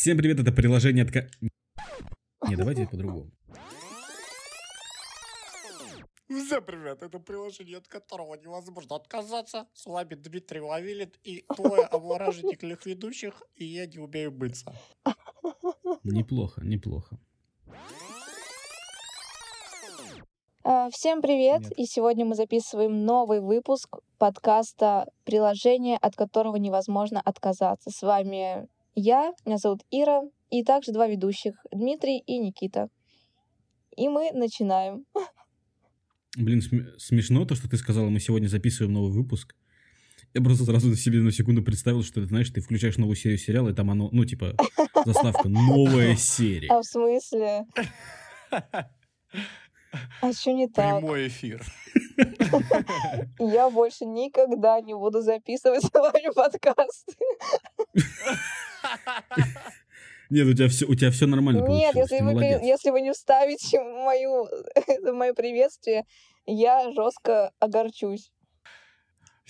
Всем привет, это приложение от... Не, давайте по-другому. Всем привет, это приложение, от которого невозможно отказаться. С вами Дмитрий Вавилин и двое обворожительных ведущих, и я не умею мыться. Неплохо, неплохо. А, Всем привет! Нет. И сегодня мы записываем новый выпуск подкаста «Приложение, от которого невозможно отказаться». С вами я, меня зовут Ира, и также два ведущих, Дмитрий и Никита. И мы начинаем. Блин, см- смешно то, что ты сказала, мы сегодня записываем новый выпуск. Я просто сразу на себе на секунду представил, что ты знаешь, ты включаешь новую серию сериала, и там оно, ну, типа, заставка «Новая серия». А в смысле? А что не так? Прямой эфир. Я больше никогда не буду записывать с вами подкасты. Нет, у тебя все, у тебя все нормально Нет, получилось, если вы, если вы не вставите мою, мое приветствие, я жестко огорчусь.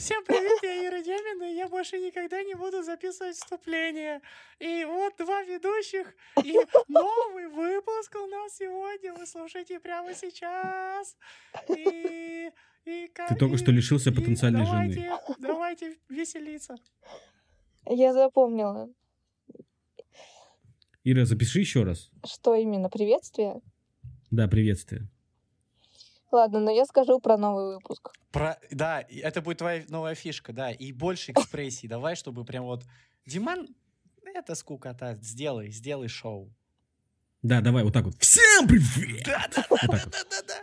Всем привет, я Ира Демина, и я больше никогда не буду записывать вступление. И вот два ведущих, и новый выпуск у нас сегодня, вы слушаете прямо сейчас. И... и ка- Ты только что лишился и потенциальной давайте, жены. Давайте веселиться. Я запомнила. Ира, запиши еще раз. Что именно? Приветствие? Да, приветствие. Ладно, но я скажу про новый выпуск. Про... Да, это будет твоя новая фишка, да, и больше экспрессий. Давай, чтобы прям вот... Диман, это скукота, сделай, сделай шоу. Да, давай, вот так вот. Всем привет! Да-да-да, Вот так вот. да-да-да.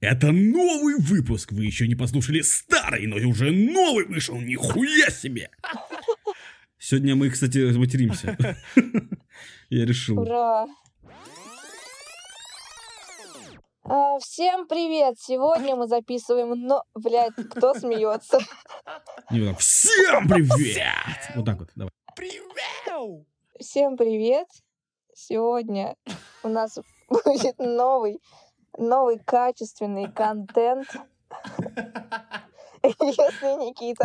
Это новый выпуск. Вы еще не послушали старый, но уже новый вышел. Нихуя себе! Сегодня мы, кстати, материмся. Я решил. Ура! А, всем привет! Сегодня мы записываем, но, блядь, кто смеется? Не вот так. Всем привет! Вот так вот, давай. Привет! Всем привет! Сегодня у нас будет новый, новый качественный контент. Если Никита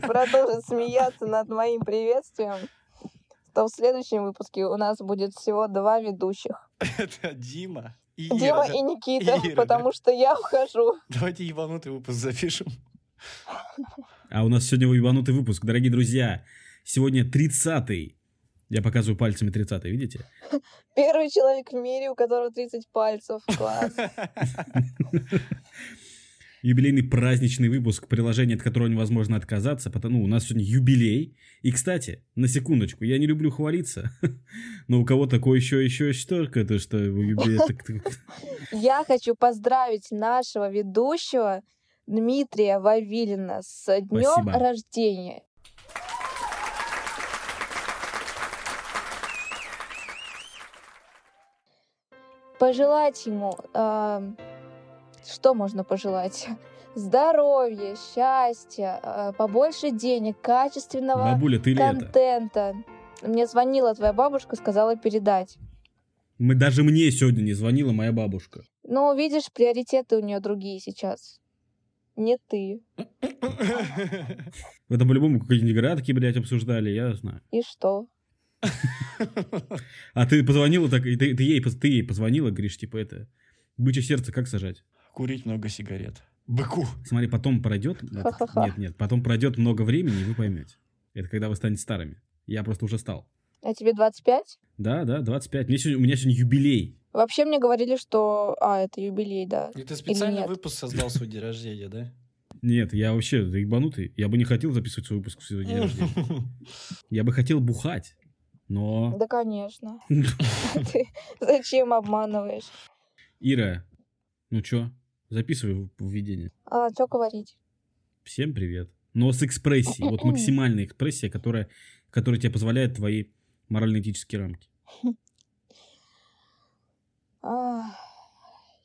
продолжит смеяться над моим приветствием, то в следующем выпуске у нас будет всего два ведущих. Это Дима и Дима Ира. и Никита, Ира, да. потому что я ухожу. Давайте ебанутый выпуск запишем. А у нас сегодня ебанутый выпуск. Дорогие друзья, сегодня 30-й. Я показываю пальцами 30-й, видите? Первый человек в мире, у которого 30 пальцев. Класс. Юбилейный праздничный выпуск, приложение, от которого невозможно отказаться, потому ну, у нас сегодня юбилей. И, кстати, на секундочку, я не люблю хвалиться, но у кого такое еще, еще столько, то что юбилей... Я хочу поздравить нашего ведущего Дмитрия Вавилина с днем рождения. Пожелать ему, а, что можно пожелать? Здоровья, счастья, а, побольше денег, качественного Бабуля, ты ли это? контента. Мне звонила твоя бабушка, сказала передать. Мы, даже мне сегодня не звонила моя бабушка. Ну, видишь, приоритеты у нее другие сейчас. Не ты. Там по-любому какие-нибудь градки, блядь, обсуждали, я знаю. И что? А ты позвонила так, ты, ты ей, ты ей позвонила, говоришь, типа это, бычье сердце как сажать? Курить много сигарет. Быку. Смотри, потом пройдет, нет, нет, потом пройдет много времени, и вы поймете. Это когда вы станете старыми. Я просто уже стал. А тебе 25? Да, да, 25. Мне сегодня, у меня сегодня юбилей. Вообще мне говорили, что... А, это юбилей, да. И ты специально выпуск создал свой день рождения, да? Нет, я вообще ебанутый. Я бы не хотел записывать свой выпуск в свой день рождения. Я бы хотел бухать, но... Да, конечно. Ты зачем обманываешь? Ира, ну чё, записывай введение. А, что говорить? Всем привет. Но с экспрессией, вот максимальная экспрессия, которая, которая тебе позволяет твои морально-этические рамки.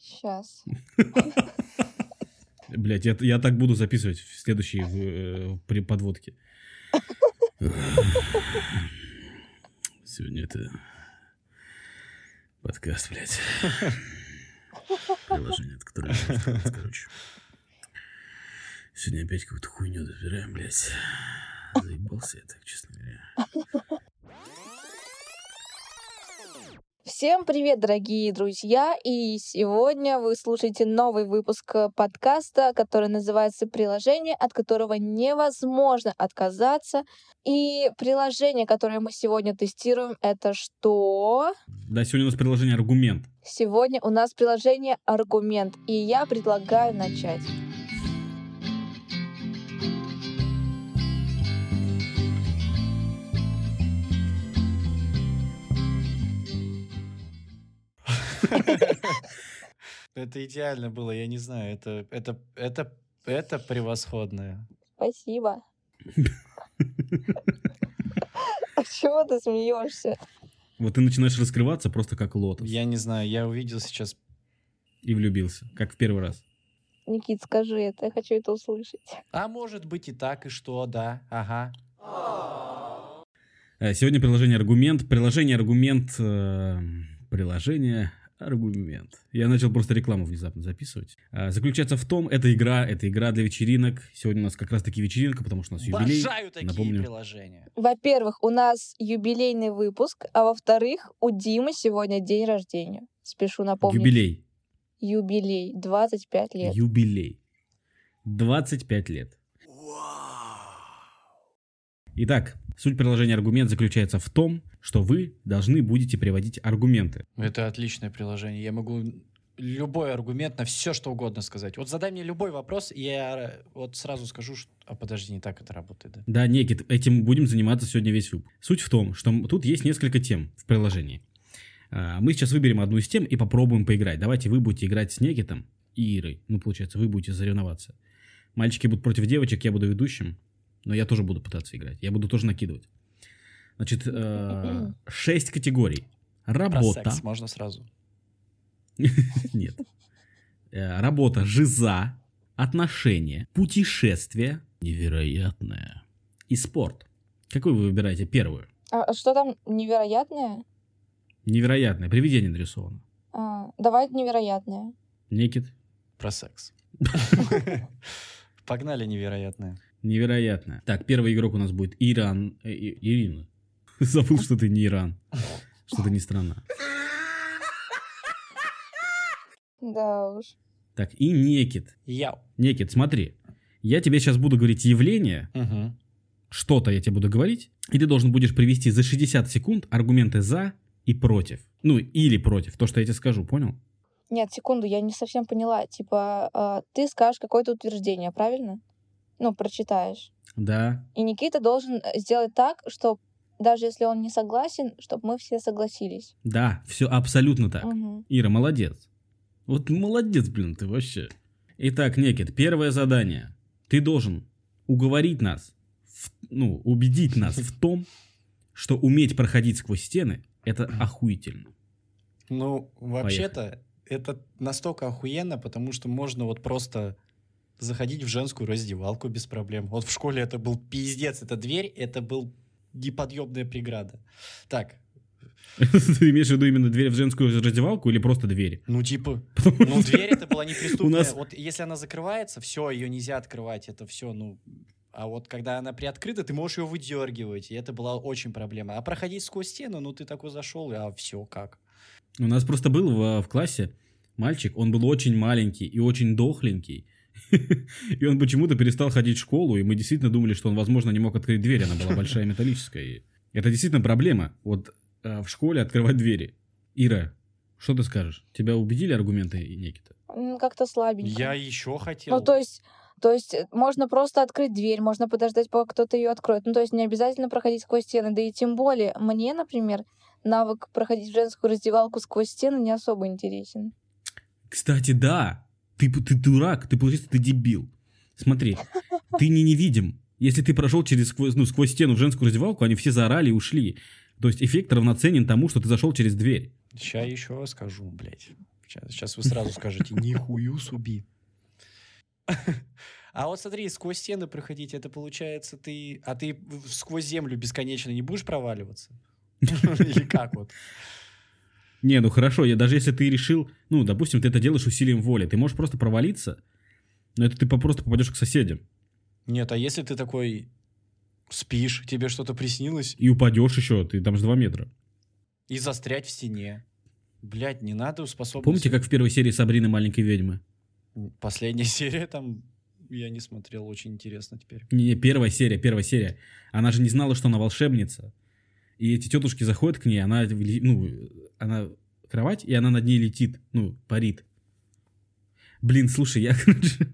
сейчас. Блять, я, я так буду записывать в следующей в, э, при подводке. Сегодня это подкаст, блядь. Приложение, знаю, Короче. Сегодня опять какую-то хуйню добираем, блядь. Заебался я так, честно говоря. Всем привет, дорогие друзья! И сегодня вы слушаете новый выпуск подкаста, который называется «Приложение, от которого невозможно отказаться». И приложение, которое мы сегодня тестируем, это что? Да, сегодня у нас приложение «Аргумент». Сегодня у нас приложение «Аргумент», и я предлагаю начать. Это идеально было, я не знаю, это, это, это, это превосходное. Спасибо. А чего ты смеешься? Вот ты начинаешь раскрываться просто как лотос. Я не знаю, я увидел сейчас... И влюбился, как в первый раз. Никит, скажи это, я хочу это услышать. А может быть и так, и что, да, ага. Э, Сегодня приложение «Аргумент». Приложение «Аргумент». э, Приложение «Аргумент». Я начал просто рекламу внезапно записывать. А, Заключается в том, это игра, это игра для вечеринок. Сегодня у нас как раз таки вечеринка, потому что у нас юбилей. Обожаю такие Напомню. приложения. Во-первых, у нас юбилейный выпуск, а во-вторых, у Димы сегодня день рождения. Спешу напомнить. Юбилей. Юбилей. 25 лет. Юбилей. 25 лет. Итак, суть приложения «Аргумент» заключается в том, что вы должны будете приводить аргументы. Это отличное приложение. Я могу любой аргумент на все, что угодно сказать. Вот задай мне любой вопрос, и я вот сразу скажу, что... А подожди, не так это работает, да? Да, Некит, этим будем заниматься сегодня весь выпуск. Суть в том, что тут есть несколько тем в приложении. А, Мы сейчас выберем одну из тем и попробуем поиграть. Давайте вы будете играть с Некитом и Ирой. Ну, получается, вы будете соревноваться. Мальчики будут против девочек, я буду ведущим. Но я тоже буду пытаться играть. Я буду тоже накидывать. Значит, э, шесть категорий. Про Работа. секс можно сразу. Нет. Э, Работа, жиза, отношения, путешествие, невероятное и спорт. Какую вы выбираете первую? А что там невероятное? Невероятное. Привидение нарисовано. А, давай невероятное. Некит. Про секс. Погнали невероятное. Невероятное. Так, первый игрок у нас будет Иран. э, И- Ирина. Забыл, что ты не Иран. Что ты не страна. Да уж. Так, и Некит. Яу. Некит, смотри. Я тебе сейчас буду говорить явление, Мгм. что-то я тебе буду говорить, и ты должен будешь привести за 60 секунд аргументы за и против. Ну, или против, то, что я тебе скажу, понял? Нет, секунду, я не совсем поняла. Типа, а, ты скажешь какое-то утверждение, правильно? Ну, прочитаешь. Да. И Никита должен э, сделать так, чтобы даже если он не согласен, чтобы мы все согласились. Да, все абсолютно так. Мгм. Ира, молодец. Вот молодец, блин, ты вообще. Итак, Некит, первое задание. Ты должен уговорить нас, в- ну, убедить нас в том, что уметь проходить сквозь стены – это охуительно. Ну, вообще-то, это настолько охуенно, потому что можно вот просто заходить в женскую раздевалку без проблем. Вот в школе это был пиздец, эта дверь, это был неподъемная преграда. Так, Ты имеешь в виду именно дверь в женскую раздевалку или просто дверь? ну типа, ну дверь это была неприступная. У нас- Вот если она закрывается, все, ее нельзя открывать, это все, ну... А вот когда она приоткрыта, ты можешь ее выдергивать, и это была очень проблема. А проходить сквозь стену, ну ты такой зашел, а все, как? У нас просто был в, в классе мальчик, он был очень маленький и очень дохленький. И он почему-то перестал ходить в школу, и мы действительно думали, что он, возможно, не мог открыть дверь, она была большая металлическая. И это действительно проблема, вот э, в школе открывать двери. Ира, что ты скажешь? Тебя убедили аргументы Никита? Как-то слабенько. Я еще хотел... Ну, то есть, то есть э, можно просто открыть дверь, можно подождать, пока кто-то ее откроет. Ну, то есть не обязательно проходить сквозь стены. Да и тем более мне, например, навык проходить в женскую раздевалку сквозь стены не особо интересен. Кстати, да, ты, ты дурак, ты, получается, ты дебил. Смотри, ты не невидим. Если ты прошел через сквозь, ну, сквозь стену в женскую раздевалку, они все заорали и ушли. То есть эффект равноценен тому, что ты зашел через дверь. Сейчас еще скажу, блядь. Сейчас, вы сразу скажете, нихую суби. А вот смотри, сквозь стены проходить, это получается ты... А ты сквозь землю бесконечно не будешь проваливаться? Или как вот? Не, ну хорошо, я, даже если ты решил, ну, допустим, ты это делаешь усилием воли, ты можешь просто провалиться, но это ты просто попадешь к соседям Нет, а если ты такой спишь, тебе что-то приснилось, и упадешь еще, ты там же 2 метра. и застрять в стене? Блядь, не надо способности... Помните, как в первой серии Сабрины маленькой ведьмы? Последняя серия там я не смотрел, очень интересно теперь. Не, не, первая серия, первая серия. Она же не знала, что она волшебница. И эти тетушки заходят к ней, она, ну, она кровать, и она над ней летит, ну, парит. Блин, слушай, я, короче...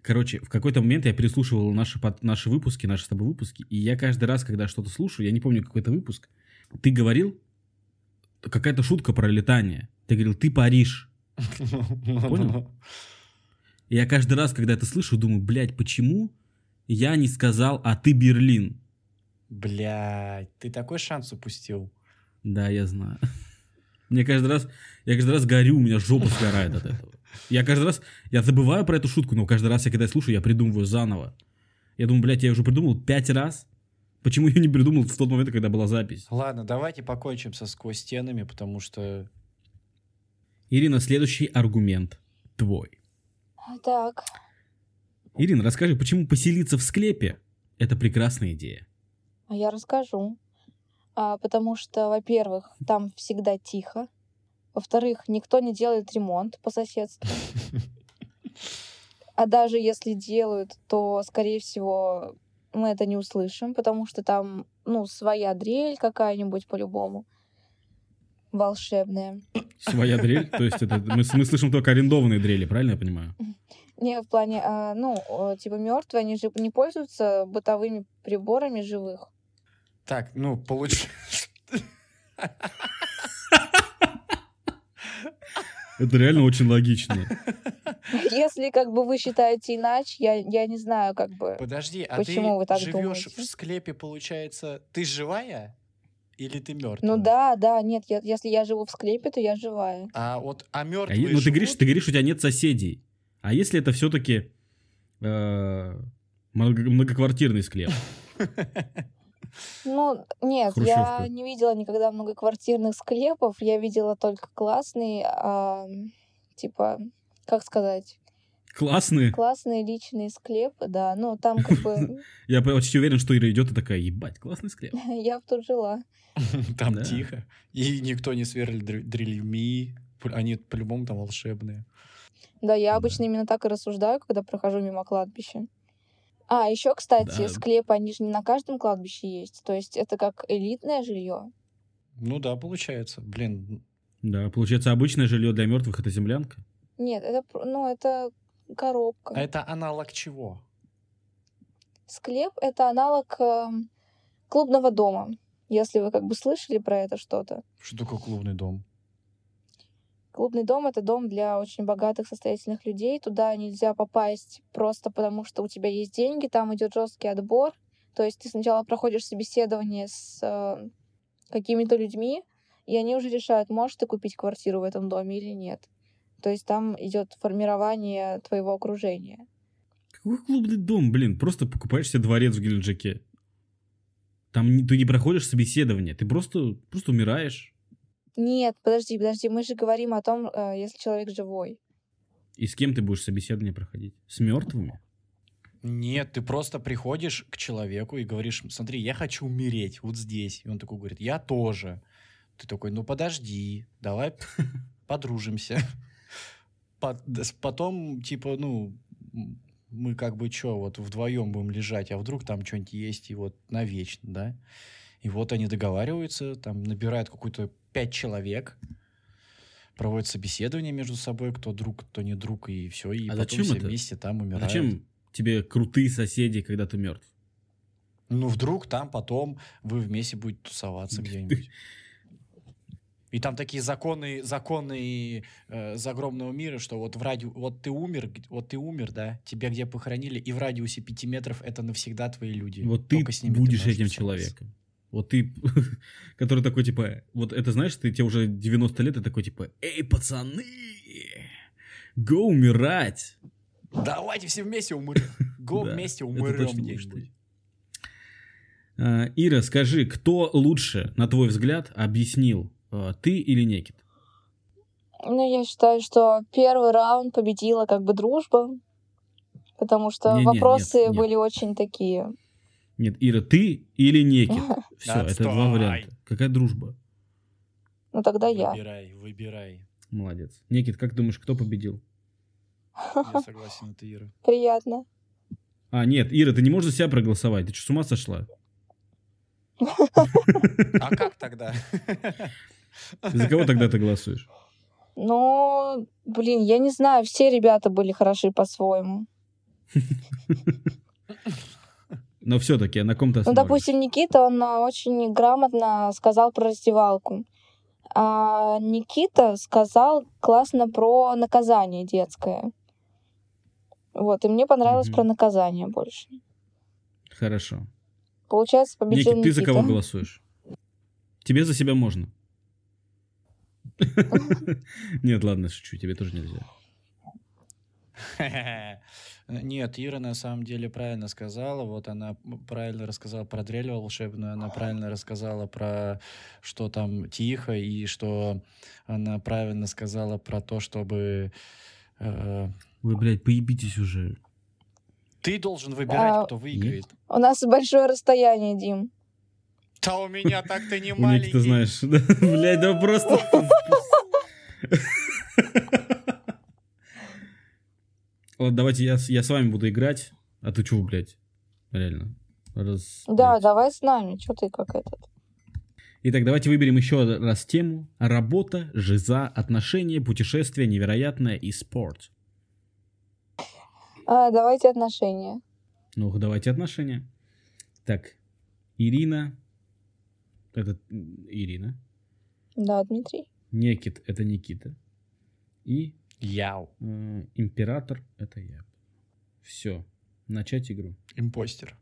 Короче, в какой-то момент я переслушивал наши, наши выпуски, наши с тобой выпуски, и я каждый раз, когда что-то слушаю, я не помню какой-то выпуск, ты говорил, какая-то шутка про летание. Ты говорил, ты Париж. Понял? И я каждый раз, когда это слышу, думаю, блядь, почему я не сказал, а ты Берлин? Блядь, ты такой шанс упустил. Да, я знаю. Мне каждый раз, я каждый раз горю, у меня жопа сгорает от этого. Я каждый раз, я забываю про эту шутку, но каждый раз, я когда я слушаю, я придумываю заново. Я думаю, блядь, я уже придумал пять раз. Почему я не придумал в тот момент, когда была запись? Ладно, давайте покончим со сквозь стенами, потому что... Ирина, следующий аргумент твой. Так. Ирина, расскажи, почему поселиться в склепе – это прекрасная идея? А я расскажу. А, потому что, во-первых, там всегда тихо. Во-вторых, никто не делает ремонт по соседству. А даже если делают, то, скорее всего, мы это не услышим, потому что там, ну, своя дрель какая-нибудь по-любому волшебная. Своя дрель? То есть это, мы, мы слышим только арендованные дрели, правильно я понимаю? Не, в плане, а, ну, типа мертвые, они же не пользуются бытовыми приборами живых. Так, ну, получается... Это реально очень логично. Если как бы вы считаете иначе, я, я не знаю, как бы. Подожди, а почему ты вы так живешь думаете? в склепе, получается, ты живая или ты мертвая? Ну да, да, нет, я, если я живу в склепе, то я живая. А вот а А мертвые е- ну ты говоришь, ты говоришь, у тебя нет соседей. А если это все-таки многоквартирный склеп? Ну, нет, Хрущевка. я не видела никогда многоквартирных склепов, я видела только классный, а, типа, как сказать, Классные. классные личные склепы, да, ну там как бы Я почти уверен, что Ира идет и такая, ебать, классный склеп. я тут жила. Там тихо. И никто не сверлит др- дрельми. Они по-любому там волшебные. Да, я обычно именно так и рассуждаю, когда прохожу мимо кладбища. А, еще, кстати, Да. склепы, они же не на каждом кладбище есть. То есть это как элитное жилье. Ну да, получается. Блин, Да, получается, обычное жилье для мертвых это землянка. Нет, это, ну, это коробка. а это аналог чего? Склеп — это аналог эм, клубного дома. Если вы как бы слышали про это что-то. Что такое клубный дом? Клубный дом — это дом для очень богатых, состоятельных людей. Туда нельзя попасть просто потому, что у тебя есть деньги. Там идет жесткий отбор. То есть ты сначала проходишь собеседование с э, какими-то людьми, и они уже решают, можешь ты купить квартиру в этом доме или нет. То есть там идет формирование твоего окружения. Какой клубный дом, блин? Просто покупаешь себе дворец в Геленджике. Там ты не проходишь собеседование, ты просто, просто умираешь. Нет, подожди, подожди, мы же говорим о том, э, если человек живой. И с кем ты будешь собеседование проходить? С мертвыми? Нет, ты просто приходишь к человеку и говоришь, смотри, я хочу умереть вот здесь. И он такой говорит, я тоже. Ты такой, ну подожди, давай подружимся. Потом, типа, ну, мы как бы что, вот вдвоем будем лежать, а вдруг там что-нибудь есть, и вот навечно, да? И вот они договариваются, там набирают какую-то пять человек, проводят собеседование между собой, кто друг, кто не друг, и все, и А потом зачем все это? вместе там А умирают. зачем тебе крутые соседи, когда ты мертв? Ну, вдруг там потом вы вместе будете тусоваться где-нибудь. И там такие законы, законы э, загромного мира, что вот в радио, вот ты умер, вот ты умер, да, тебя где похоронили, и в радиусе пяти метров это навсегда твои люди. Вот ты ты будешь можешь этим тусоваться. человеком. Вот ты, который такой, типа, вот это знаешь, ты тебе уже 90 лет, и такой, типа, эй, пацаны, го умирать. Давайте все вместе умрем. Го Да, вместе умрем где-нибудь. А, Ира, скажи, кто лучше, на твой взгляд, объяснил, а, ты или Некит? Ну, я считаю, что первый раунд победила как бы дружба, потому что Не-не, вопросы нет, нет. были очень такие. Нет, Ира, ты или Некит? Все, это два варианта. Какая дружба? Ну тогда я. Выбирай, выбирай. Молодец. Никит, как думаешь, кто победил? Я согласен, это Ира. Приятно. А, нет, Ира, ты не можешь за себя проголосовать. Ты что, с ума сошла? А как тогда? За кого тогда ты голосуешь? Ну, блин, я не знаю, все ребята были хороши по-своему. Но все-таки, на ком то Ну, допустим, Никита, он а, очень грамотно сказал про раздевалку. А Никита сказал классно про наказание детское. Вот, и мне понравилось Мгм. про наказание больше. Хорошо. Получается, победил Никит, ты за Никита. кого голосуешь? Тебе за себя можно. Нет, ладно, шучу, тебе тоже нельзя. Нет, Ира на самом деле правильно сказала. Вот она правильно рассказала про дрель волшебную, она правильно рассказала про что там тихо, и что она правильно сказала про то, чтобы... э, Вы, блядь, поебитесь уже. ты должен выбирать, А, кто выиграет. У нас большое расстояние, Дим. Да у меня так-то не У Никиты, знаешь, блядь, да просто... Ладно, давайте я, я с вами буду играть. А ты чего, блядь? Реально. Раз, Да, блядь. давай с нами. Что ты как этот? Итак, давайте выберем еще раз тему. Работа, жиза, отношения, путешествия, невероятное и спорт. А, давайте отношения. Ну, давайте отношения. Так, Ирина. Это Ирина. Да, Дмитрий. Некит это Никита. И Яу. э, император это я. Все. Начать игру. Импостер.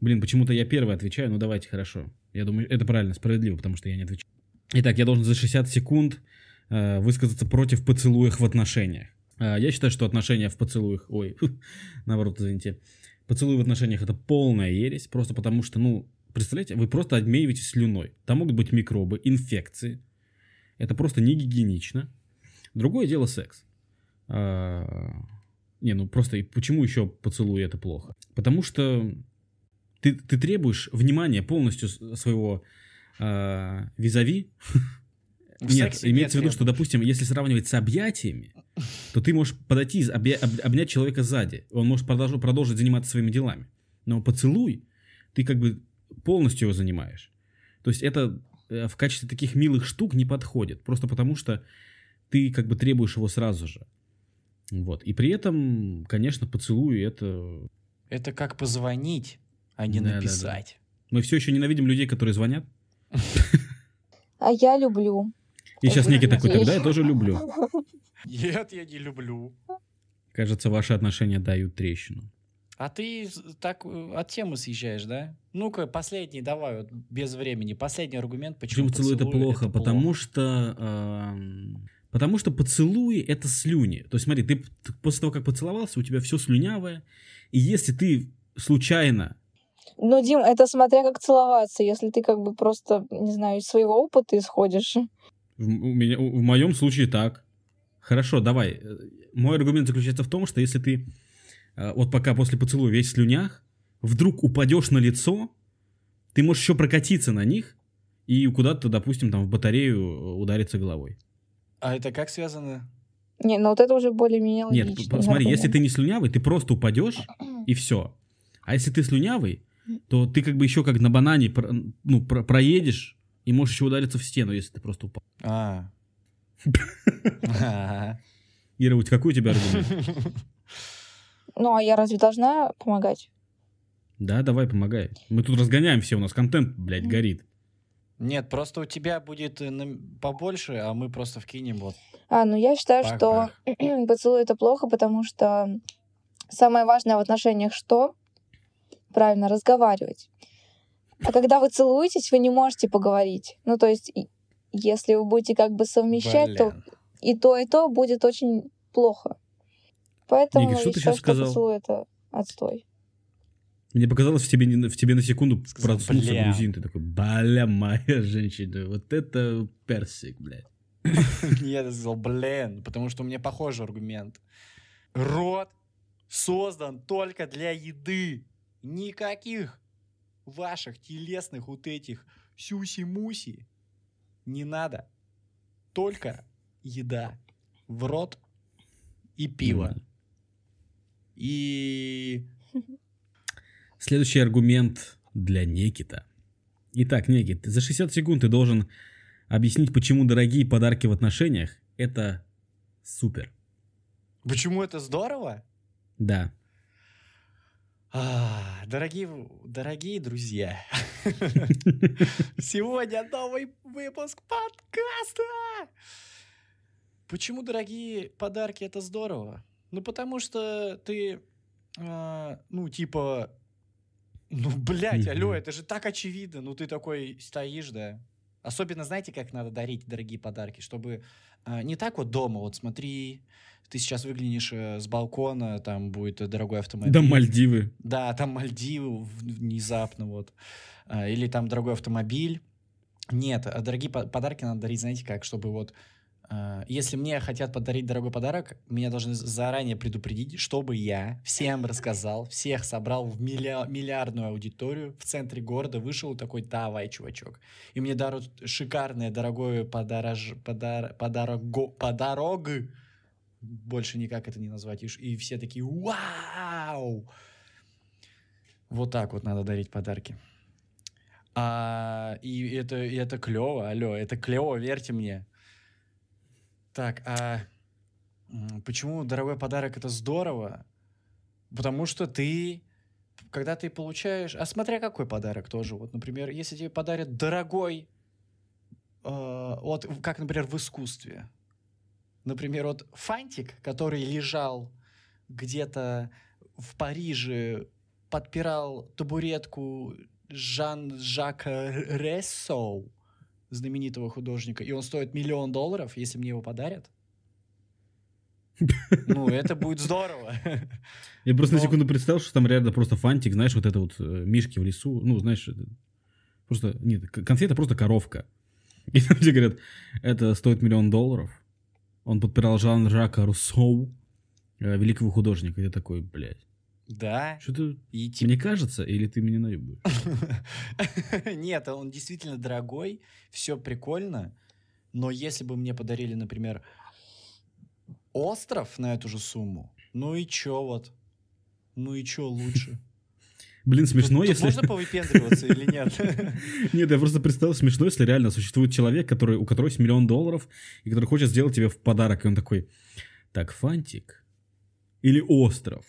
Блин, почему-то я первый отвечаю, ну давайте, хорошо. Я думаю, это правильно, справедливо, потому что я не отвечаю. Итак, я должен за 60 секунд э, высказаться против поцелуев в отношениях. Э, я считаю, что отношения в поцелуях... Ой, наоборот, извините. Поцелуи в отношениях это полная ересь, просто потому что, ну, представляете, вы просто обмениваетесь слюной. Там могут быть микробы, инфекции. Это просто не гигиенично. Другое дело секс. А, Не, ну просто и почему еще поцелуй это плохо? Потому что ты, ты требуешь внимания полностью своего а, визави. В Нет, имеется в виду, требуешь. что, допустим, если сравнивать с объятиями, то ты можешь подойти, и объя- об- обнять человека сзади. Он может продолжить, продолжить заниматься своими делами. Но поцелуй, ты как бы полностью его занимаешь. То есть это э, в качестве таких милых штук не подходит. Просто потому что ты как бы требуешь его сразу же. Вот. И при этом, конечно, поцелуй это... Это как позвонить, а не Да-да-да. написать. Мы все еще ненавидим людей, которые звонят. А я люблю. И сейчас некий такой, тогда я тоже люблю. Нет, я не люблю. Кажется, ваши отношения дают трещину. А ты так э, от темы съезжаешь, да? Ну-ка, последний, давай, вот без времени. Последний аргумент, почему, Почему поцелуй это поцелуй плохо? Потому что... эм, Потому что поцелуи это слюни. То есть смотри, ты, ты после того, как поцеловался, у тебя все слюнявое. И если ты случайно... Ну, Дим, это смотря как целоваться. Если ты как бы просто, не знаю, из своего опыта исходишь. В, у меня, в моем случае так. Хорошо, давай. Э, Мой аргумент заключается в том, что если ты э, вот пока после поцелуя весь в слюнях, вдруг упадешь на лицо, ты можешь еще прокатиться на них и куда-то, допустим, там в батарею э, удариться головой. А это как связано? Не, ну вот это уже более-менее Нет, смотри, если ты не слюнявый, ты просто упадешь и все. А если ты слюнявый, то ты как бы еще как на банане ну, про- проедешь и можешь еще удариться в стену, если ты просто упал. А. Ира, у тебя какой у тебя аргумент? Ну, а я разве должна помогать? Да, давай, помогай. Мы тут разгоняем все, у нас контент, блядь, горит. Нет, просто у тебя будет э, побольше, а мы просто вкинем вот. А, ну я считаю, Пах, что поцелуй это плохо, потому что самое важное в отношениях что? Правильно, разговаривать. А когда вы целуетесь, вы не можете поговорить. Ну, то есть, если вы будете как бы совмещать, то Блин. и то, и то будет очень плохо. Поэтому Ники, что я ты считаю, щас что сказал? поцелуй это отстой. Мне показалось, в тебе, не- в тебе на секунду Сказал, проснулся «Бля». грузин. Ты такой, бля, моя женщина, вот это персик, блядь. Я сказал, блин, потому что у меня похожий аргумент. Рот создан только для еды. Никаких ваших телесных вот этих сюси-муси не надо. только еда в рот и пиво. И Следующий аргумент для Некита. Итак, Некит, за 60 секунд ты должен объяснить, почему дорогие подарки в отношениях – это супер. почему это здорово? Да. А, дорогие, дорогие друзья, сегодня новый выпуск подкаста. Почему дорогие подарки это здорово? Ну, потому что ты, а, ну, типа, ну, блядь, алло, это же так очевидно. Ну, ты такой стоишь, да. Особенно, знаете, как надо дарить дорогие подарки, чтобы а, не так вот дома, вот смотри, ты сейчас выглянешь э, с балкона, там будет э, дорогой автомобиль. Да, Мальдивы. Да, там Мальдивы внезапно вот. А, Или там дорогой автомобиль. Нет, а дорогие по- подарки надо дарить, знаете как, чтобы вот... а, Если мне хотят подарить дорогой подарок, меня должны заранее предупредить, чтобы я всем рассказал, всех собрал в милля- миллиардную аудиторию в центре города, вышел такой, давай, чувачок. И мне дарут шикарное, дорогое подарож... подар... подарого... подарок. Больше никак это не назвать. И все такие, вау! Вот так вот надо дарить подарки. А, и это, и это клево, алло, это клево, верьте мне. Так, а почему дорогой подарок это здорово? Потому что ты, когда ты получаешь, а смотря какой подарок тоже, вот, например, если тебе подарят дорогой, э, вот как, например, в искусстве, например, вот фантик, который лежал где-то в Париже, подпирал табуретку Жан-Жака Рессо, знаменитого художника, и он стоит миллион долларов, если мне его подарят. Ну, это будет здорово. Я просто на Но- секунду представил, что там реально просто фантик, знаешь, вот это вот э, мишки в лесу, ну, знаешь, это просто, нет, конфета просто коровка. И там тебе говорят, это стоит миллион долларов. Он подпирал Жан-Жака Руссоу, э, великого художника. И такой, блядь, Да. что-то И типа мне кажется, или ты меня наебываешь? Нет, он действительно дорогой, все прикольно, но если бы мне подарили, например, остров на эту же сумму, ну и чё вот? Ну и чё лучше? Блин, смешно, Тут- тут если... можно повыпендриваться или нет? Нет, я просто представил смешно, если реально существует человек, который, у которого есть миллион долларов, и который хочет сделать тебе в подарок, и он такой, так, фантик или остров?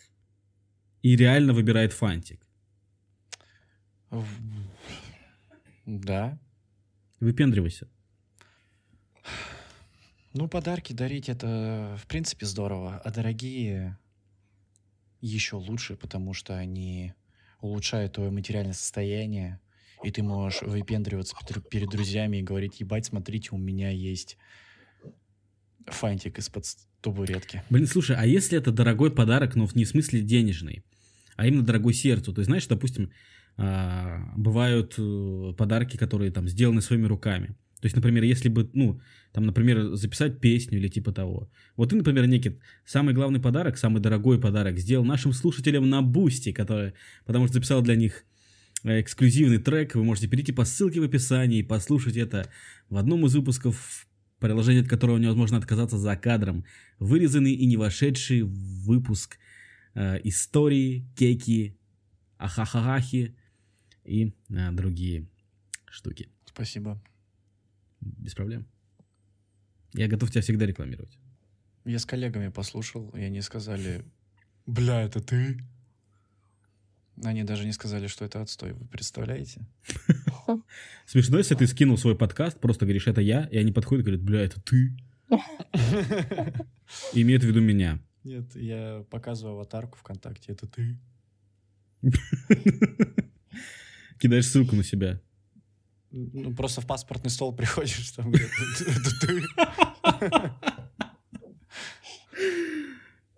И реально выбирает фантик. Да. Выпендривайся. Ну, подарки дарить это, в принципе, здорово, а дорогие еще лучше, потому что они улучшают твое материальное состояние, и ты можешь выпендриваться перед друзьями и говорить, ебать, смотрите, у меня есть фантик из-под табуретки. Блин, слушай, а если это дорогой подарок, но в не смысле денежный, а именно дорогой сердцу? То есть, знаешь, допустим, а, бывают э, подарки, которые там сделаны своими руками. То есть, например, если бы, ну, там, например, записать песню или типа того. Вот ты, например, Никит, самый главный подарок, самый дорогой подарок сделал нашим слушателям на Boosty, который, потому что записал для них э, эксклюзивный трек. Вы можете перейти по ссылке в описании и послушать это в одном из выпусков, предложение от которого невозможно отказаться за кадром. Вырезанный и не вошедший в выпуск э, истории, кеки, ахахахахи и э, другие штуки. Спасибо. Без проблем. Я готов тебя всегда рекламировать. Я с коллегами послушал, и они сказали, бля, это ты? Они даже не сказали, что это отстой, вы представляете? Смешно, если ты скинул свой подкаст, просто говоришь, это я, и они подходят и говорят, бля, это ты. Имеют в виду меня. Нет, я показываю аватарку ВКонтакте, это ты? Кидаешь ссылку на себя. Ну, просто в паспортный стол приходишь, там говорят, это ты.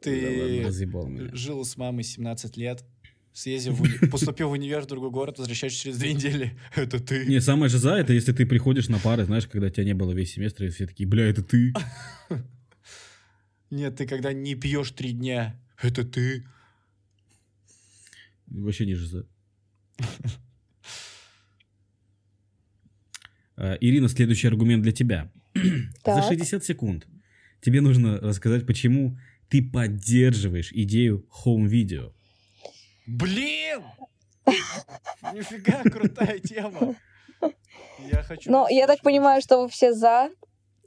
Ты жил с мамой 17 лет, съездил в уни- поступил в универ в другой город, возвращаешься через две недели. Это ты. Не, самое же за это, если ты приходишь на пары, знаешь, когда тебя не было весь семестр, и все такие, бля, это ты. Нет, ты когда не пьешь три дня. Это ты. Вообще не жиза. Э, Ирина, следующий аргумент для тебя. За Так. 60 секунд тебе нужно рассказать, почему ты поддерживаешь идею home-видео. Блин! Нифига крутая тема. Я хочу... Ну, я так понимаю, что вы все за,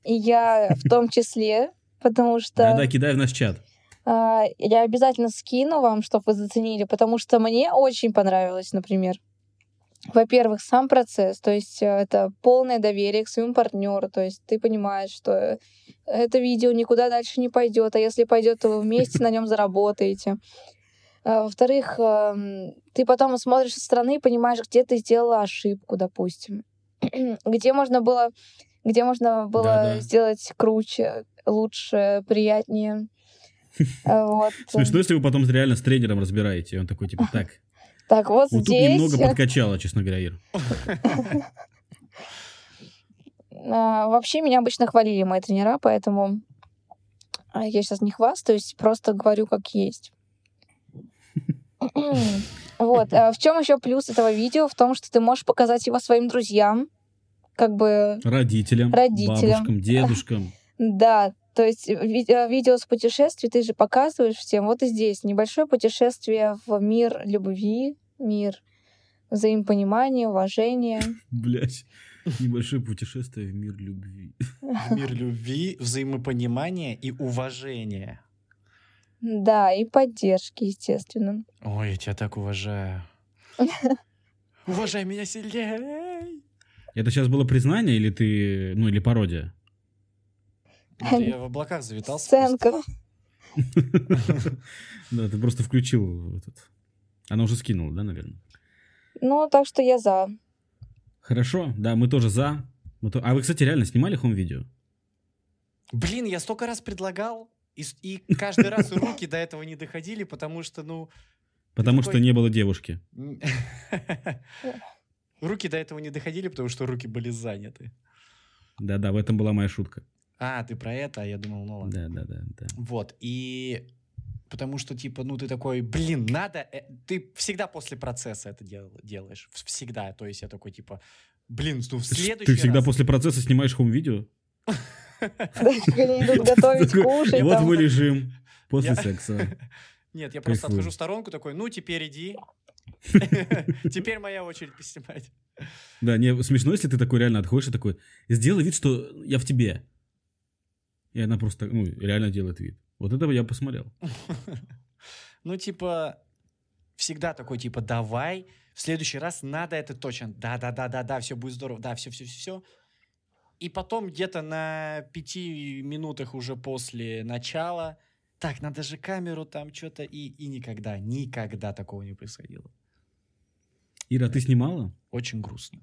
и я в том числе, потому что Да-да, кидай в наш чат. а, я обязательно скину вам, чтобы вы заценили, потому что мне очень понравилось, например. Во-первых, сам процесс, то есть э, это полное доверие к своему партнеру, то есть ты понимаешь, что э, это видео никуда дальше не пойдет, а если пойдет, то вы вместе на нем заработаете. А, Во-вторых, эм, ты потом смотришь со стороны и понимаешь, где ты сделала ошибку, допустим, где можно было, где можно было Да-да. сделать круче, лучше, приятнее. Вот. Смешно, если вы потом реально с тренером разбираете. И он такой, типа, так, Так, вот вот тут здесь немного подкачало, честно говоря, Ир. а, вообще меня обычно хвалили мои тренера, поэтому а, я сейчас не хвастаюсь, просто говорю как есть. Вот. а В чем еще плюс этого видео? В том, что ты можешь показать его своим друзьям. Как бы, Родителям, Родителям. бабушкам, дедушкам. Да, то есть э, видео с путешествий ты же показываешь всем. Вот и здесь небольшое путешествие в мир любви, мир взаимопонимания, уважения. Блять, небольшое путешествие в мир любви. Мир любви, взаимопонимания и уважения. Да, и поддержки, естественно. Ой, я тебя так уважаю. Уважай меня сильнее. Это сейчас было признание или ты, ну, или пародия? Это я в облаках завитался. Сценка. Да, ты просто включил этот. Она уже скинула, да, наверное? Ну, так что я за. Хорошо, да, мы тоже за. А вы, кстати, реально снимали хом-видео? Блин, я столько раз предлагал, и, и каждый раз руки до этого не доходили, потому что, ну... Потому такой- что не было девушки. Руки до этого не доходили, потому что руки были заняты. Да-да, в этом была моя шутка. А, ты про это, а я думал, ну ладно. Да-да-да. да. Вот, и потому что, типа, ну, ты такой, блин, надо... э, Ты всегда после процесса это дел- делаешь. Всегда. То есть я такой, типа, блин, ну, в следующий Ты всегда раз- после процесса снимаешь хом-видео? Они идут готовить, Такой, кушать. Вот мы лежим после секса. Нет, я просто отхожу в сторонку такой, ну, теперь иди. Теперь моя очередь поснимать. Да, не, смешно, если ты такой реально отходишь и такой, сделай вид, что я в тебе. И она просто, ну, реально делает вид. Вот этого я посмотрел. Ну, типа, всегда такой, типа, давай, в следующий раз надо это точно. Да-да-да-да-да, все будет здорово. Да, все-все-все. И потом где-то на пяти минутах уже после начала, так, надо же камеру там что-то, и, и никогда, никогда такого не происходило. Ира, ты снимала? Очень грустно.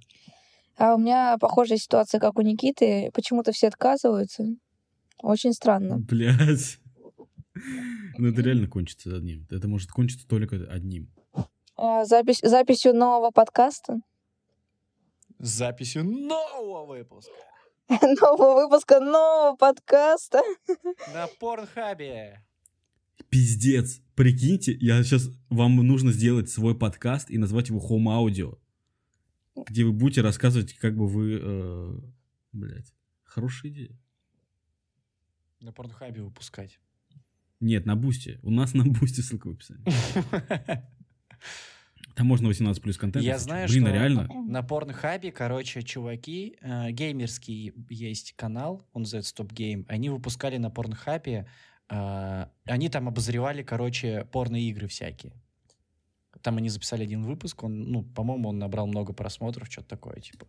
А у меня похожая ситуация, как у Никиты. Почему-то все отказываются. Очень странно. Блять. Ну это реально кончится одним. Это может кончиться только одним. А, Запись, записью нового подкаста. Записью нового выпуска Нового выпуска нового подкаста. на Порнхабе. Пиздец. Прикиньте, я сейчас... Вам нужно сделать свой подкаст и назвать его Home Audio. Где вы будете рассказывать, как бы вы... э, блядь. Хорошая идея. На Порнхабе выпускать. Нет, на Бусте. У нас на Бусте ссылка в описании. Там можно 18 плюс контент. Я знаю. Блин, что реально? на Порнхабе, короче, чуваки, э, геймерский есть канал, он называется Top Game, они выпускали на Порнхабе, э, они там обозревали, короче, порно-игры всякие. Там они записали один выпуск, он, ну, по-моему, он набрал много просмотров, что-то такое, типа.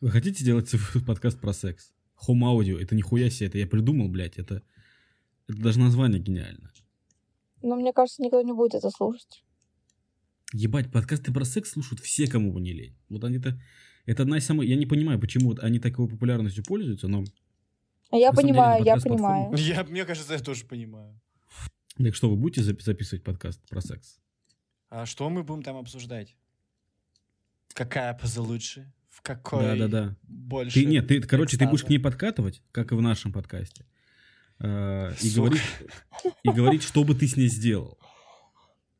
Вы хотите сделать свой подкаст про секс? Home Audio. Это нихуя себе. Это я придумал, блядь. Это, это даже название гениально. Но мне кажется, никто не будет это слушать. Ебать, подкасты про секс слушают все, кому бы не лень. Вот они-то... Это одна из самых... Я не понимаю, почему вот они такой популярностью пользуются, но... А Я деле, понимаю, это я понимаю. Я, мне кажется, я тоже понимаю. Так что, вы будете запи- записывать подкаст про секс? А что мы будем там обсуждать? Какая поза лучше? Какой Да-да-да. больше? Ты, нет, ты, короче, ты будешь к ней подкатывать, как и в нашем подкасте. э, и, говорить, и говорить, что бы ты с ней сделал.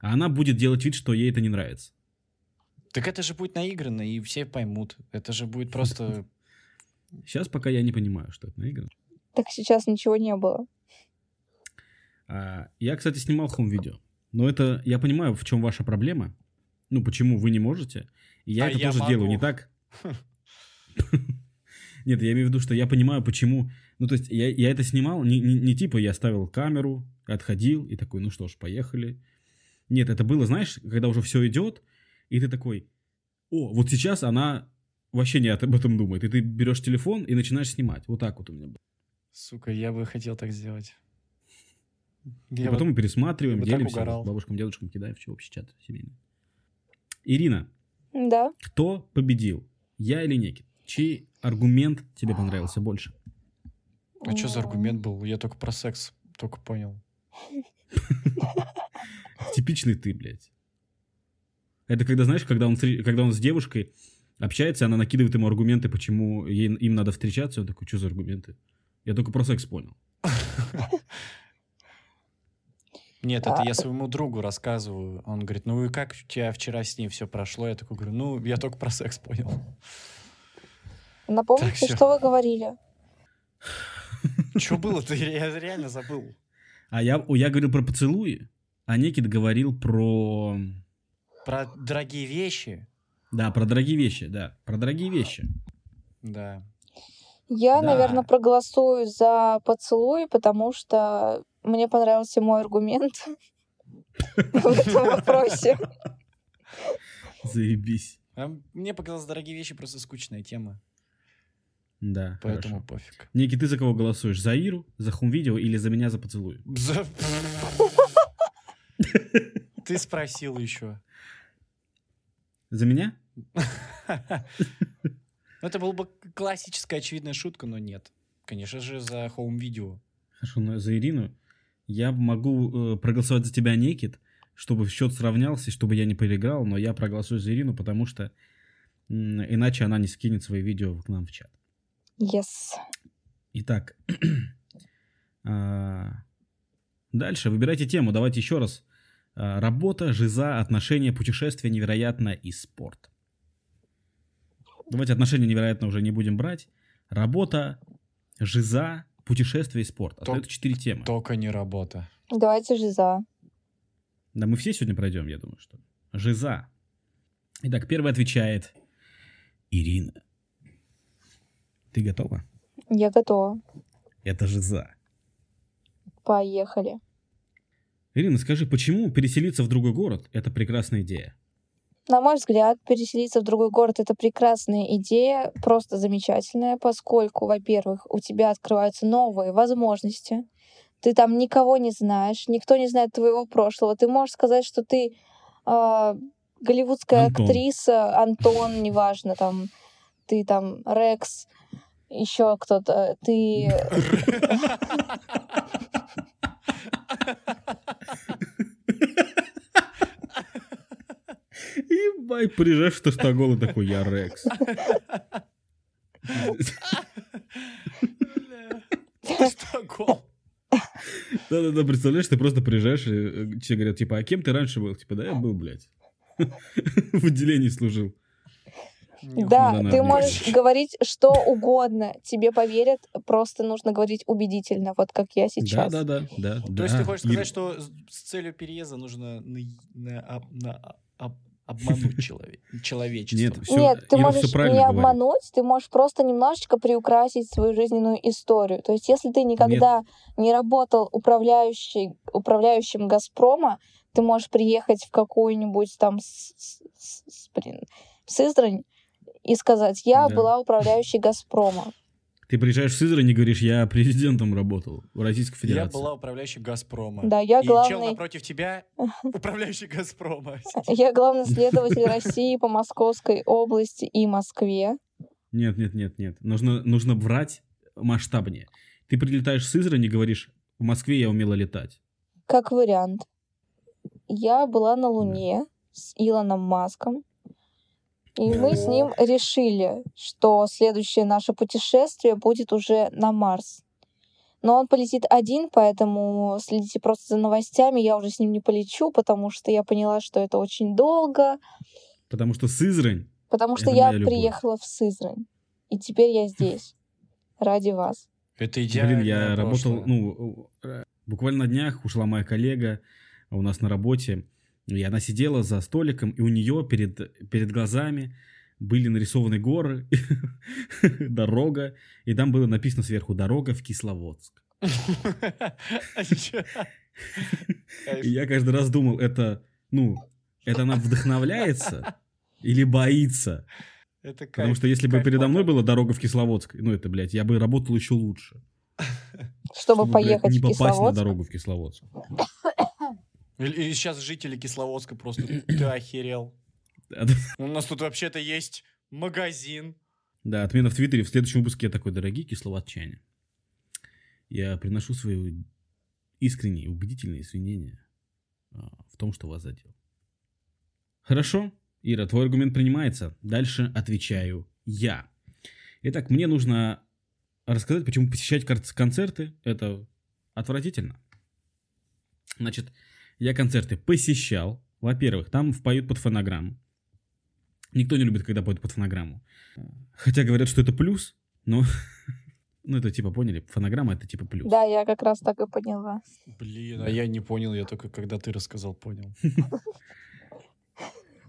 А она будет делать вид, что ей это не нравится. Так это же будет наиграно, и все поймут. Это же будет просто Сейчас пока я не понимаю, что это наиграно. Так сейчас ничего не было. А, я, кстати, снимал хом-видео. Но это, я понимаю, в чем ваша проблема. Ну, почему вы не можете. И я А это я тоже могу. делаю, не так? Нет, я имею в виду, что я понимаю, почему... Ну, то есть, я, я это снимал, не, не, не типа я ставил камеру, отходил и такой, ну что ж, поехали. Нет, это было, знаешь, когда уже все идет, и ты такой, о, вот сейчас она вообще не об этом думает. И ты берешь телефон и начинаешь снимать. Вот так вот у меня было. Сука, я бы хотел так сделать. И Я потом мы пересматриваем, я делимся, угорал. бабушкам, дедушкам кидаем в общий чат семейный. Ирина, Да. кто победил? Я или Некит? Чей аргумент тебе понравился больше? А что за аргумент был? Я только про секс только понял. Типичный ты, блядь. Это когда, знаешь, когда он, когда он с девушкой общается, она накидывает ему аргументы, почему ей, им надо встречаться, он такой, что за аргументы? Я только про секс понял. Нет, это А, я своему другу рассказываю. Он говорит, ну и как у тебя вчера с ней все прошло? Я такой говорю, ну, я только про секс понял. Напомните, Так, что вы говорили. Что было-то? Я реально забыл. А я, я говорил про поцелуи, а Некит говорил про... Про дорогие вещи. Да, про дорогие вещи, да, про дорогие вещи. Да. Я, Да. наверное, проголосую за поцелуй, потому что мне понравился мой аргумент в этом вопросе. Заебись. А мне показалось, дорогие вещи просто скучная тема. Да, Поэтому хорошо. пофиг. Ники, ты за кого голосуешь? За Иру, за хум-видео или за меня за поцелуй? За- Ты спросил еще. За меня? Ну, это была бы классическая очевидная шутка, но нет. Конечно же, за хоум-видео. Хорошо, но за Ирину я могу э, проголосовать за тебя, Некит, чтобы счет сравнялся, и чтобы я не проиграл, но я проголосую за Ирину, потому что иначе она не скинет свои видео к нам в чат. Yes. Итак, а, дальше выбирайте тему. Давайте еще раз. А, Работа, жиза, отношения, путешествия, невероятно и спорт. Давайте отношения невероятно уже не будем брать. Работа, жиза, путешествия и спорт. То- Остается четыре темы. Только не работа. Давайте же за. Да мы все сегодня пройдем, я думаю, что. Жиза. Итак, первый отвечает Ирина. Ты готова? Я готова. Это жиза. Поехали. Ирина, скажи, почему переселиться в другой город – это прекрасная идея? На мой взгляд, переселиться в другой город — это прекрасная идея, просто замечательная, поскольку, во-первых, у тебя открываются новые возможности. Ты там никого не знаешь, никто не знает твоего прошлого. Ты можешь сказать, что ты а, голливудская Антон. актриса, Антон, неважно, там, ты там Рекс, еще кто-то. Ты Ебать, приезжаешь в Таштагол и такой, я Рекс. Стокгольм. Да-да-да, представляешь, ты просто приезжаешь, и э, тебе говорят, типа, а кем ты раньше был? Типа, да, я был, блядь. В отделении служил. Да, надо ты можешь говорить что угодно, тебе поверят, просто нужно говорить убедительно, вот как я сейчас. Да-да-да, да. То есть ты да. хочешь сказать, что с целью переезда нужно на- об- на- об- обмануть челове- человечество? Нет, Нет, ты Ира можешь не говорит. обмануть, ты можешь просто немножечко приукрасить свою жизненную историю. То есть, если ты никогда не работал управляющий, управляющим Газпрома, ты можешь приехать в какую-нибудь там с- с- с- с- блин, Сызрань и сказать, я Да. была управляющей Газпрома. Ты приезжаешь в Сызрань и говоришь, я президентом работал в Российской Я Федерации. была управляющей Газпрома. Да, я И чел главный, напротив тебя управляющий Газпрома. я главный следователь России по Московской области и Москве. Нет, нет, нет, нет. Нужно, нужно врать масштабнее. Ты прилетаешь в Сызрань и говоришь, в Москве я умела летать. Как вариант. Я была на Луне с Илоном Маском, и мы с ним решили, что следующее наше путешествие будет уже на Марс. Но он полетит один, поэтому следите просто за новостями. Я уже с ним не полечу, потому что я поняла, что это очень долго, Потому что Сызрань, потому что я приехала в Сызрань. И теперь я здесь. ради вас. Это идеально. Блин, я работал, ну, э, буквально на днях ушла моя коллега у нас на работе, и она сидела за столиком, и у нее перед, перед глазами были нарисованы горы, дорога, и там было написано сверху «Дорога в Кисловодск». И я каждый раз думал, это, ну, это она вдохновляется или боится? Это кайф, Потому что если бы передо мной была дорога в Кисловодск, ну это, блядь, я бы работал еще лучше. Чтобы, чтобы поехать блядь, не попасть Кисловодск? на дорогу в Кисловодск. И сейчас жители Кисловодска просто, ты охерел. У нас тут вообще-то есть магазин. Да, отмена в Твиттере. В следующем выпуске я такой, дорогие кисловодчане, я приношу свои искренние, убедительные извинения а, в том, что вас задел. Хорошо, Ира, твой аргумент принимается. Дальше отвечаю я. Итак, мне нужно рассказать, почему посещать концерты – это отвратительно. Значит, я концерты посещал. Во-первых, там поют под фонограмму. Никто не любит, когда поют под фонограмму. Хотя говорят, что это плюс, но... Ну, это типа, поняли? Фонограмма — это типа плюс. Да, я как раз так и поняла. Блин, а я не понял, я только когда ты рассказал, понял.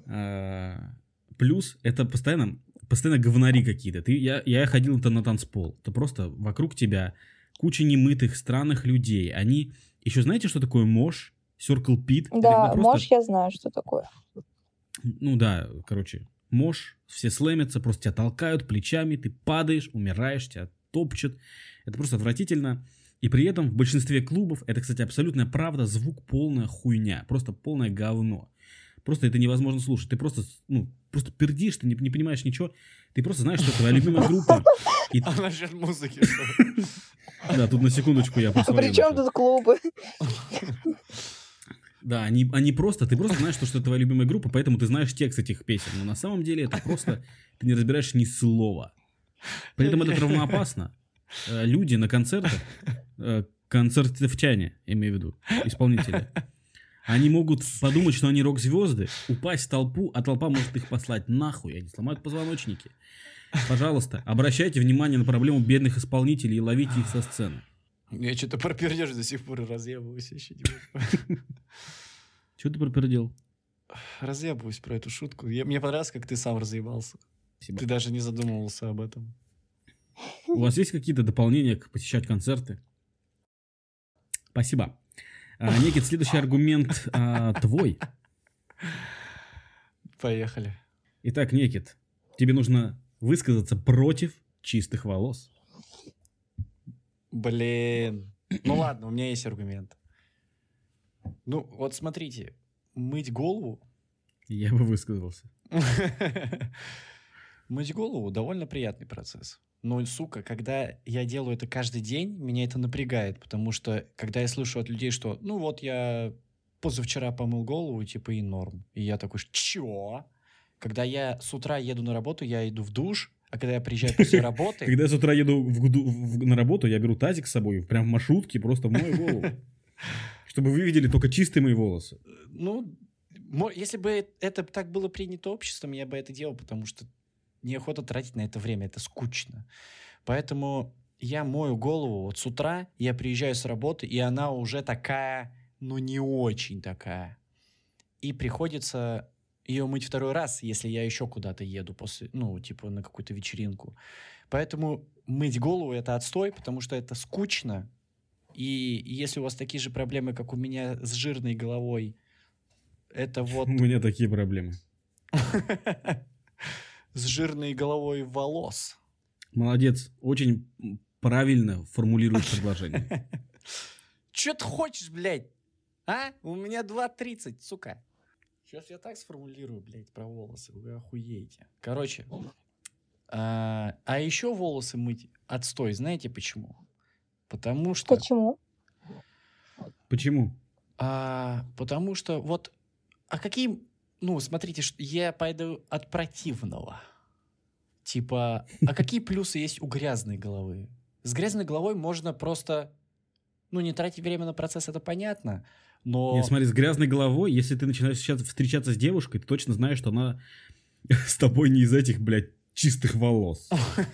А, плюс это постоянно, постоянно говнари какие-то. Ты, я, я ходил на танцпол. Это просто вокруг тебя куча немытых, странных людей. Они... Еще знаете, что такое мош? Circle Pit? Да, просто... мош я знаю, что такое. Ну да, короче, мош, все слэмятся, просто тебя толкают плечами, ты падаешь, умираешь, тебя топчут. Это просто отвратительно. И при этом в большинстве клубов, это, кстати, абсолютная правда, звук полная хуйня, просто полное говно. Просто это невозможно слушать. Ты просто, ну, просто пердишь, ты не, не понимаешь ничего. Ты просто знаешь, что твоя любимая группа. И... А насчет музыки Да, тут на секундочку я просто... При чем тут клубы? Да, они, они просто, ты просто знаешь, что, что это твоя любимая группа, поэтому ты знаешь текст этих песен. Но на самом деле это просто, ты не разбираешь ни слова. При этом это равноопасно. Э, люди на концертах, э, концертовчане, имею в виду, исполнители, они могут подумать, что они рок-звезды, упасть в толпу, а толпа может их послать нахуй, они сломают позвоночники. Пожалуйста, обращайте внимание на проблему бедных исполнителей и ловите их со сцены. Я что-то про пердеж до сих пор разъебываюсь еще не Что ты про пердел? Разъебываюсь про эту шутку. мне понравилось, как ты сам разъебался. Ты даже не задумывался об этом. У вас есть какие-то дополнения к посещать концерты? Спасибо. А, Никит, следующий аргумент а, твой. Поехали. Итак, Никит, тебе нужно высказаться против чистых волос. Блин. Ну ладно, у меня есть аргумент. Ну, вот смотрите, мыть голову... Я бы высказался. Мыть голову довольно приятный процесс. Но, сука, когда я делаю это каждый день, меня это напрягает, потому что, когда я слышу от людей, что, ну вот я позавчера помыл голову, типа, и норм. И я такой, чё? Когда я с утра еду на работу, я иду в душ, а когда я приезжаю после работы... Когда я с утра еду на работу, я беру тазик с собой, прям в маршрутке, просто в мою голову. Чтобы вы видели только чистые мои волосы. Ну, если бы это так было принято обществом, я бы это делал, потому что неохота тратить на это время, это скучно. Поэтому я мою голову вот с утра, я приезжаю с работы, и она уже такая, ну не очень такая. И приходится ее мыть второй раз, если я еще куда-то еду после, ну, типа на какую-то вечеринку. Поэтому мыть голову это отстой, потому что это скучно. И если у вас такие же проблемы, как у меня с жирной головой, это вот... У меня такие проблемы. с жирной головой волос. Молодец. Очень правильно формулируешь предложение. Че ты хочешь, блядь? А? У меня 2.30, сука. Сейчас я так сформулирую, блядь, про волосы. Вы охуеете. Короче. А, а еще волосы мыть отстой. Знаете почему? Потому что... Почему? Почему? А, потому что вот... А какие ну, смотрите, я пойду от противного. Типа, а какие плюсы есть у грязной головы? С грязной головой можно просто, ну, не тратить время на процесс, это понятно, но... Нет, смотри, с грязной головой, если ты начинаешь сейчас встречаться с девушкой, ты точно знаешь, что она с тобой не из этих, блядь, чистых волос,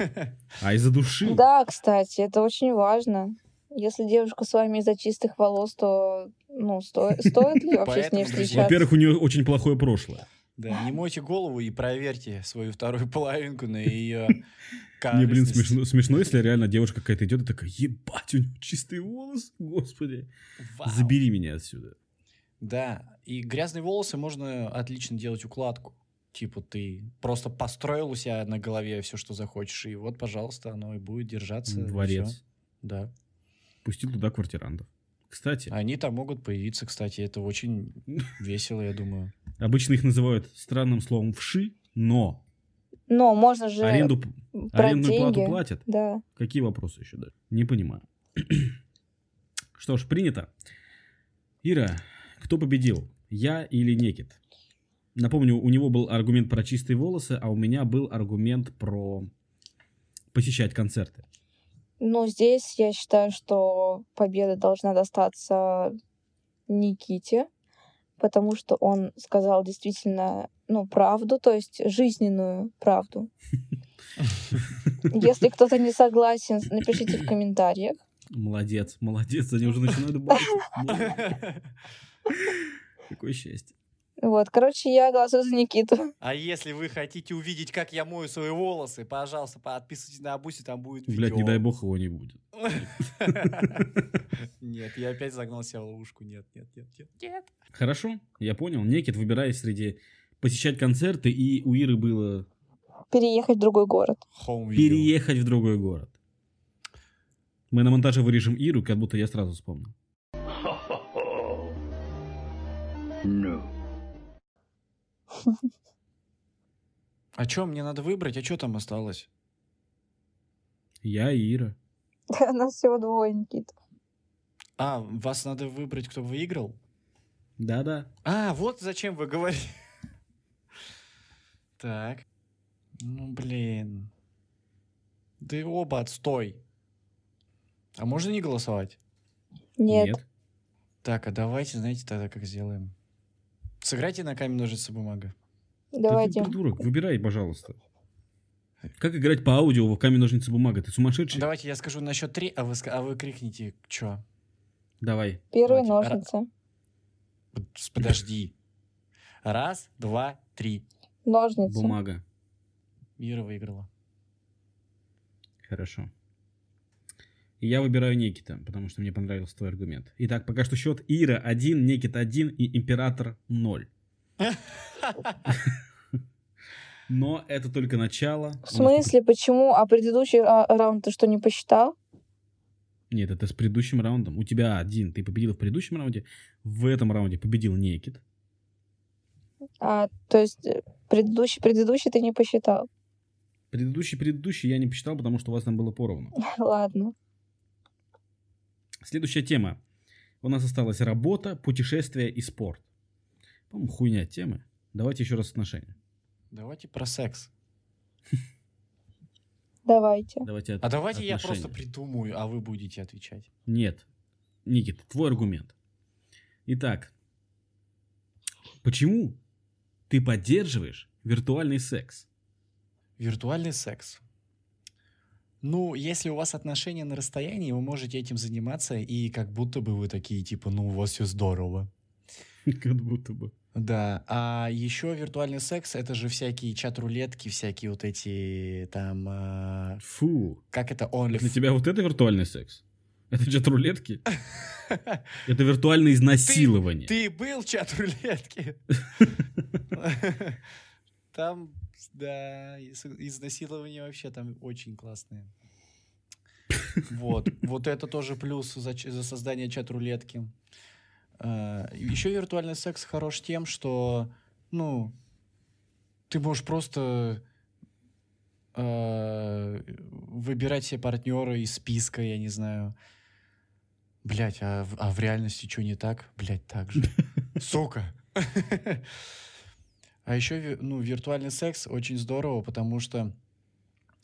а из-за души. Да, кстати, это очень важно. Если девушка с вами из-за чистых волос, то ну, сто... стоит ли вообще с ней встречаться? Во-первых, у нее очень плохое прошлое. Да, не мойте голову и проверьте свою вторую половинку на ее Мне, блин, смешно, смешно, если реально девушка какая-то идет и такая, ебать, у него чистые волосы, господи. Забери меня отсюда. Да, и грязные волосы можно отлично делать укладку. Типа ты просто построил у себя на голове все, что захочешь, и вот, пожалуйста, оно и будет держаться. Дворец. всё. Да. Пустил туда квартирантов. Кстати, Они там могут появиться, кстати, это очень весело, я думаю. Обычно их называют странным словом вши, но Но можно же аренду, арендную плату деньги. платят. Да. Какие вопросы еще дальше? Не понимаю. Что ж, принято. Ира, кто победил? Я или Некит? Напомню, у него был аргумент про чистые волосы, а у меня был аргумент про посещать концерты. Ну, здесь я считаю, что победа должна достаться Никите, потому что он сказал действительно, ну, правду, то есть жизненную правду. Если кто-то не согласен, напишите в комментариях. Молодец, молодец, они уже начинают бать. Какое счастье. Вот, короче, я голосую за Никиту. А если вы хотите увидеть, как я мою свои волосы, пожалуйста, подписывайтесь на Абуси, там будет видео. Блять, не дай бог его не будет. Нет, я опять загнал себя в ловушку. Нет, нет, нет, нет. Нет. Хорошо, я понял. Некит, выбирай среди посещать концерты, и у Иры было Переехать в другой город. Переехать в другой город. Мы на монтаже вырежем Иру, как будто я сразу вспомнил. А что, мне надо выбрать? А что там осталось? Я и Ира. Нас всего двое, Никита. А, вас надо выбрать, кто выиграл? Да-да. А, вот зачем вы говорите. Так. Ну, блин. Да и оба отстой. А можно не голосовать? Нет. Так, а давайте, знаете, тогда как сделаем? Сыграйте на камень, ножницы, бумага. Давайте. Да ты придурок, выбирай, пожалуйста. Как играть по аудио в камень, ножницы, бумага? Ты сумасшедший? Давайте я скажу на счет три, а вы, а вы крикните, чё? Давай. Первые Давайте. ножницы. С- Подожди. Раз, два, три. Ножницы. Бумага. Ира выиграла. Хорошо. И я выбираю Некита, потому что мне понравился твой аргумент. Итак, пока что счет Ира 1, Некит 1 и Император 0. Но это только начало. В смысле, почему? А предыдущий ра- раунд ты что, не посчитал? Нет, это с предыдущим раундом. У тебя один. Ты победил в предыдущем раунде. В этом раунде победил Некит. А, то есть э, предыдущий, предыдущий ты не посчитал. Предыдущий, предыдущий я не посчитал, потому что у вас там было поровну. Ладно. Следующая тема. У нас осталась работа, путешествия и спорт. По-моему, хуйня темы. Давайте еще раз отношения. Давайте про секс. Давайте. Давайте от- А давайте я отношения. просто придумаю, а вы будете отвечать. Нет. Никит, твой аргумент. Итак, почему ты поддерживаешь виртуальный секс? Виртуальный секс. Ну, если у вас отношения на расстоянии, вы можете этим заниматься, и как будто бы вы такие, типа, ну, у вас все здорово. Как будто бы. Да, а еще виртуальный секс это же всякие чат-рулетки, всякие вот эти там, э, Фу. как это, only Для тебя вот это виртуальный секс? Это чат-рулетки? Это виртуальное изнасилование. Ты был в чат-рулетке? Там, да, из- изнасилование вообще там очень классное. Вот, вот это тоже плюс за, за создание чат-рулетки. Еще виртуальный секс хорош тем, что, ну, ты можешь просто э, выбирать себе партнера из списка, я не знаю. Блять, а, а в реальности что не так? Блять, так же. Сука. А еще, ну, виртуальный секс очень здорово, потому что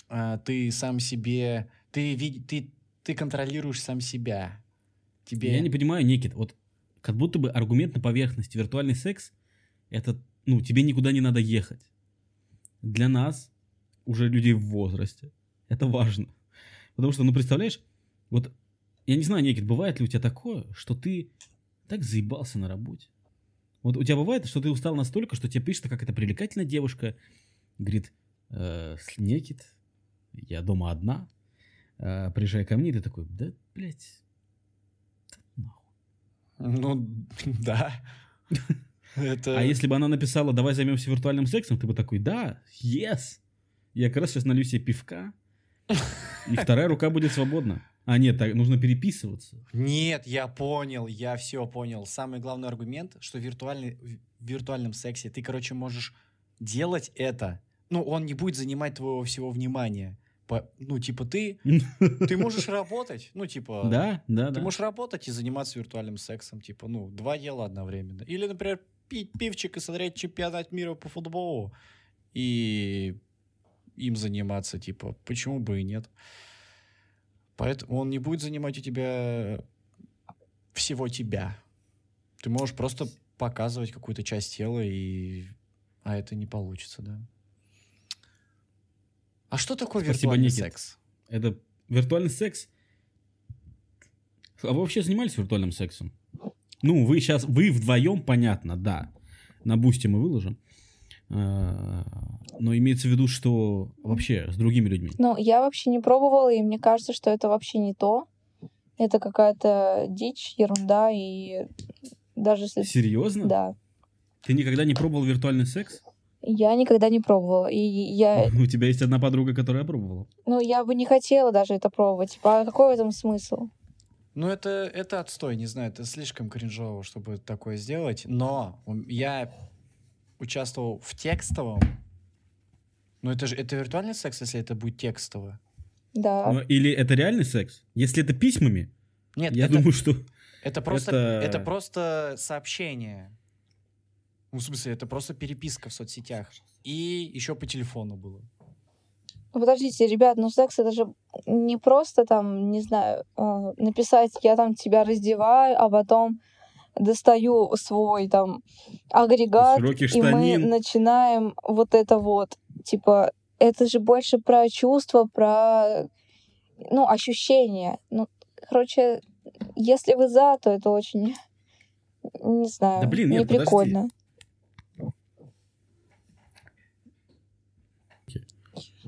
а, ты сам себе, ты, ты, ты контролируешь сам себя. Тебе... Я не понимаю, Никит, вот как будто бы аргумент на поверхности. Виртуальный секс, это, ну, тебе никуда не надо ехать. Для нас уже людей в возрасте. Это важно. Потому что, ну, представляешь, вот, я не знаю, Никит, бывает ли у тебя такое, что ты так заебался на работе? Вот у тебя бывает, что ты устал настолько, что тебе пишет какая-то привлекательная девушка, говорит, э, Никит, я дома одна, э, приезжай ко мне, и ты такой, да, блядь, да нахуй. Ну, да. Это... А если бы она написала, давай займемся виртуальным сексом, ты бы такой, да, yes. Я как раз сейчас налью себе пивка, и вторая рука будет свободна. А нет, так нужно переписываться. Нет, я понял, я все понял. Самый главный аргумент, что виртуальный, в виртуальном сексе ты, короче, можешь делать это. Ну, он не будет занимать твоего всего внимания. По, ну, типа, ты, ты можешь работать. Ну, типа, Да, да, ты да. можешь работать и заниматься виртуальным сексом. Типа, ну, два дела одновременно. Или, например, пить пивчик и смотреть чемпионат мира по футболу. И им заниматься, типа, почему бы и нет. Поэтому он не будет занимать у тебя всего тебя. Ты можешь просто показывать какую-то часть тела, и... а это не получится, да. А что такое Спасибо, виртуальный Никит. секс? Это виртуальный секс. А вы вообще занимались виртуальным сексом? Ну, вы сейчас, вы вдвоем, понятно, да. На бусте мы выложим. А, Но имеется в виду, что вообще с другими людьми. Ну, я вообще не пробовала, и мне кажется, что это вообще не то. Это какая-то дичь, ерунда, и даже если... Серьезно? Да. Ты никогда не пробовал виртуальный секс? Я никогда не пробовала. И я... У тебя есть одна подруга, которая пробовала. Ну, я бы не хотела даже это пробовать. Типа, а какой в этом смысл? Ну, это, это отстой, не знаю, это слишком кринжово, чтобы такое сделать. Но я участвовал в текстовом. Ну, это же это виртуальный секс, если это будет текстово. Да. Ну, Или это реальный секс? Если это письмами, Нет, я это, думаю, что... это просто это- это просто сообщение. Ну, в смысле, это просто переписка в соцсетях. И еще по телефону было. Ну, Подождите, ребят, ну секс это же не просто там, не знаю, э, написать, я там тебя раздеваю, а потом достаю свой там агрегат, и мы начинаем вот это вот. Типа, это же больше про чувства, про, ну, ощущения. Ну, короче, если вы за, то это очень, не знаю, Да блин, нет, не подожди. прикольно.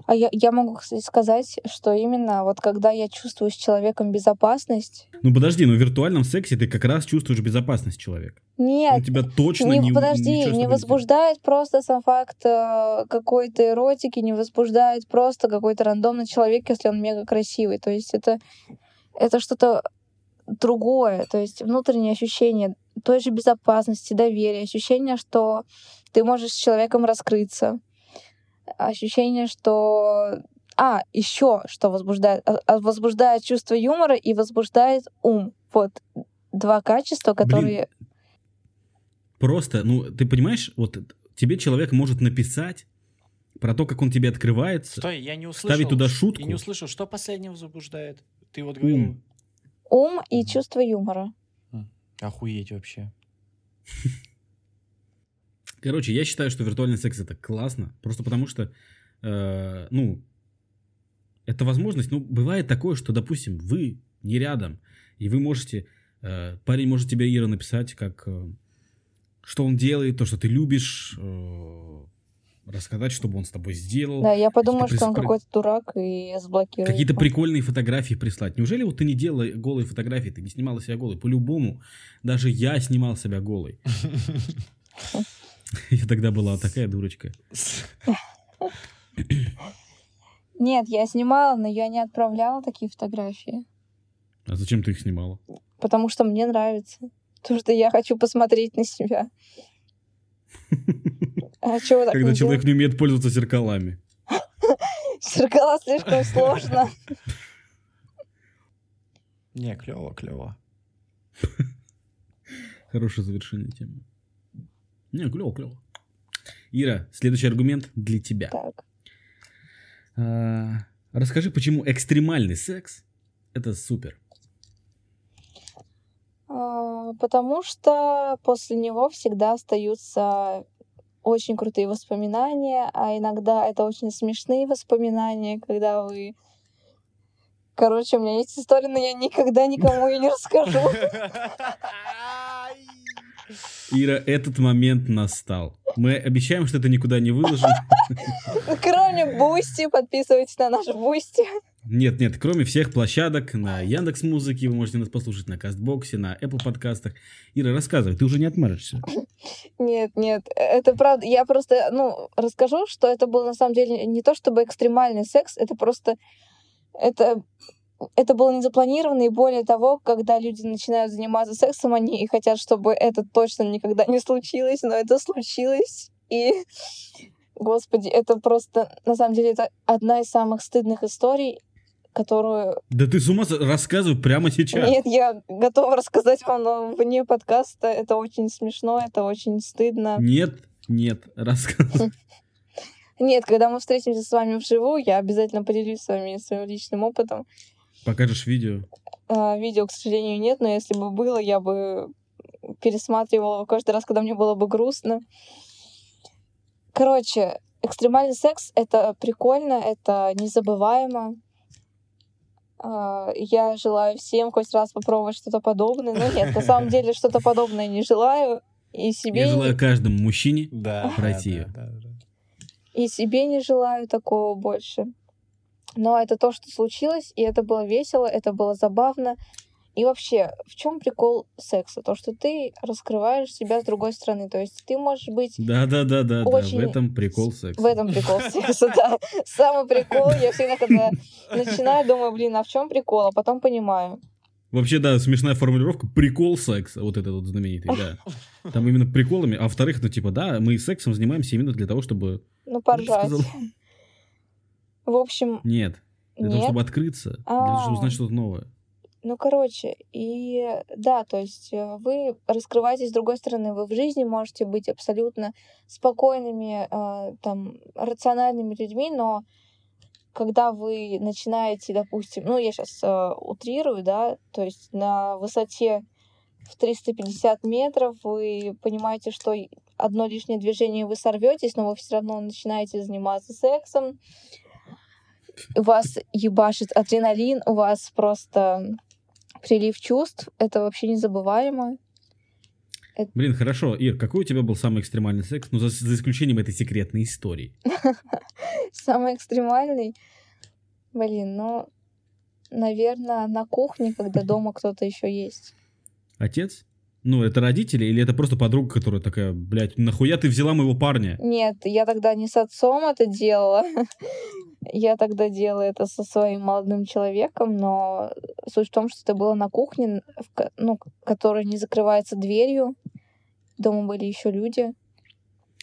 А я, я могу кстати, сказать, что именно вот когда я чувствую с человеком безопасность, Ну подожди, но в виртуальном сексе ты как раз чувствуешь безопасность человека. нет, Он тебя точно не, не... подожди, не возбуждает просто сам факт э, какой-то эротики, не возбуждает просто какой-то рандомный человек, если он мега красивый. То есть это, это что-то другое, то есть внутреннее ощущение той же безопасности, доверия, ощущение, что ты можешь с человеком раскрыться, ощущение, что... А, еще что возбуждает? А- а Возбуждает чувство юмора и возбуждает ум. Вот два качества, которые... Просто, ну, ты понимаешь, вот тебе человек может написать про то, как он тебе открывается. Стой, я не услышал. Ставить туда шутку. Я не услышал, что последнее возбуждает. Ты вот говорил... Ум. Ум и чувство юмора. Охуеть вообще. Короче, я считаю, что виртуальный секс это классно, просто потому что, э, ну, это возможность, ну, бывает такое, что, допустим, вы не рядом, и вы можете, э, парень может тебе, Ира, написать, как, э, что он делает, то, что ты любишь, э, рассказать, чтобы он с тобой сделал, Да, я подумала, Какие-то что он прис- какой-то дурак и заблокирует. какие-то прикольные фотографии прислать. Неужели вот ты не делала голые фотографии, ты не снимала себя голой? По-любому, даже я снимал себя голой. Я тогда была такая дурочка. Нет, я снимала, но я не отправляла такие фотографии. А зачем ты их снимала? Потому что мне нравится. Потому что я хочу посмотреть на себя. А чего так Когда человек не умеет пользоваться зеркалами. Зеркала слишком сложно. Не, клево, клево. Хорошее завершение темы. Не, клево, клево. Ира, следующий аргумент для тебя. Так. А, расскажи, почему экстремальный секс это супер. А, Потому что после него всегда остаются очень крутые воспоминания, а иногда это очень смешные воспоминания, когда вы... Короче, у меня есть история, но я никогда никому ее не расскажу. Ира, этот момент настал. Мы обещаем, что это никуда не выложим. Кроме Boosty, подписывайтесь на наш Boosty. Нет, нет, кроме всех площадок, на Яндекс Музыке вы можете нас послушать, на Castbox е, на Apple подкастах. Ира, рассказывай, ты уже не отмажешься. Нет, нет, это правда. Я просто, ну, расскажу, что это был на самом деле не то чтобы экстремальный секс, это просто, это это было не запланировано, и более того, когда люди начинают заниматься сексом, они хотят, чтобы это точно никогда не случилось, но это случилось, и, господи, это просто, на самом деле, это одна из самых стыдных историй, которую... Да ты с ума рассказывай прямо сейчас. Нет, я готова рассказать вам, но вне подкаста это очень смешно, это очень стыдно. Нет, нет, рассказывай. Нет, когда мы встретимся с вами вживую, я обязательно поделюсь с вами своим личным опытом. Покажешь видео? А, видео, к сожалению, нет, но если бы было, я бы пересматривала каждый раз, когда мне было бы грустно. Короче, экстремальный секс — это прикольно, это незабываемо. А, я желаю всем хоть раз попробовать что-то подобное. Но нет, на самом деле что-то подобное не желаю. И себе... Я желаю каждому мужчине да, пройти да, да, да. И себе не желаю такого больше. Но это то, что случилось, и это было весело, это было забавно. И вообще, в чем прикол секса? То, что ты раскрываешь себя с другой стороны. То есть ты можешь быть... Да, да, да, да, очень... да. В этом прикол секса. В этом прикол секса, да. Самый прикол, я всегда, когда начинаю, думаю, блин, а в чем прикол? А потом понимаю. Вообще, да, смешная формулировка прикол секса, вот этот вот знаменитый, да. Там именно приколами, а во-вторых, ну типа, да, мы сексом занимаемся именно для того, чтобы... Ну, поржать. В общем... Нет. Для Нет? того, чтобы открыться, для того, чтобы узнать что-то новое. Ну, короче, и да, то есть э, вы раскрываетесь с другой стороны, вы в жизни можете быть абсолютно спокойными, э, там, рациональными людьми, но когда вы начинаете, допустим, ну, я сейчас э, утрирую, да, то есть на высоте в 350 метров вы понимаете, что одно лишнее движение вы сорветесь, но вы все равно начинаете заниматься сексом, у вас ебашит адреналин, у вас просто прилив чувств. Это вообще незабываемо. Это... Блин, хорошо. Ир, какой у тебя был самый экстремальный секс? Ну, за, за исключением этой секретной истории. Самый экстремальный? Блин, ну, наверное, на кухне, когда дома кто-то еще есть. Отец? Ну, это родители или это просто подруга, которая такая, блядь, нахуя ты взяла моего парня? Нет, я тогда не с отцом это делала. я тогда делала это со своим молодым человеком, но суть в том, что это было на кухне, ну, которая не закрывается дверью. Дома были еще люди.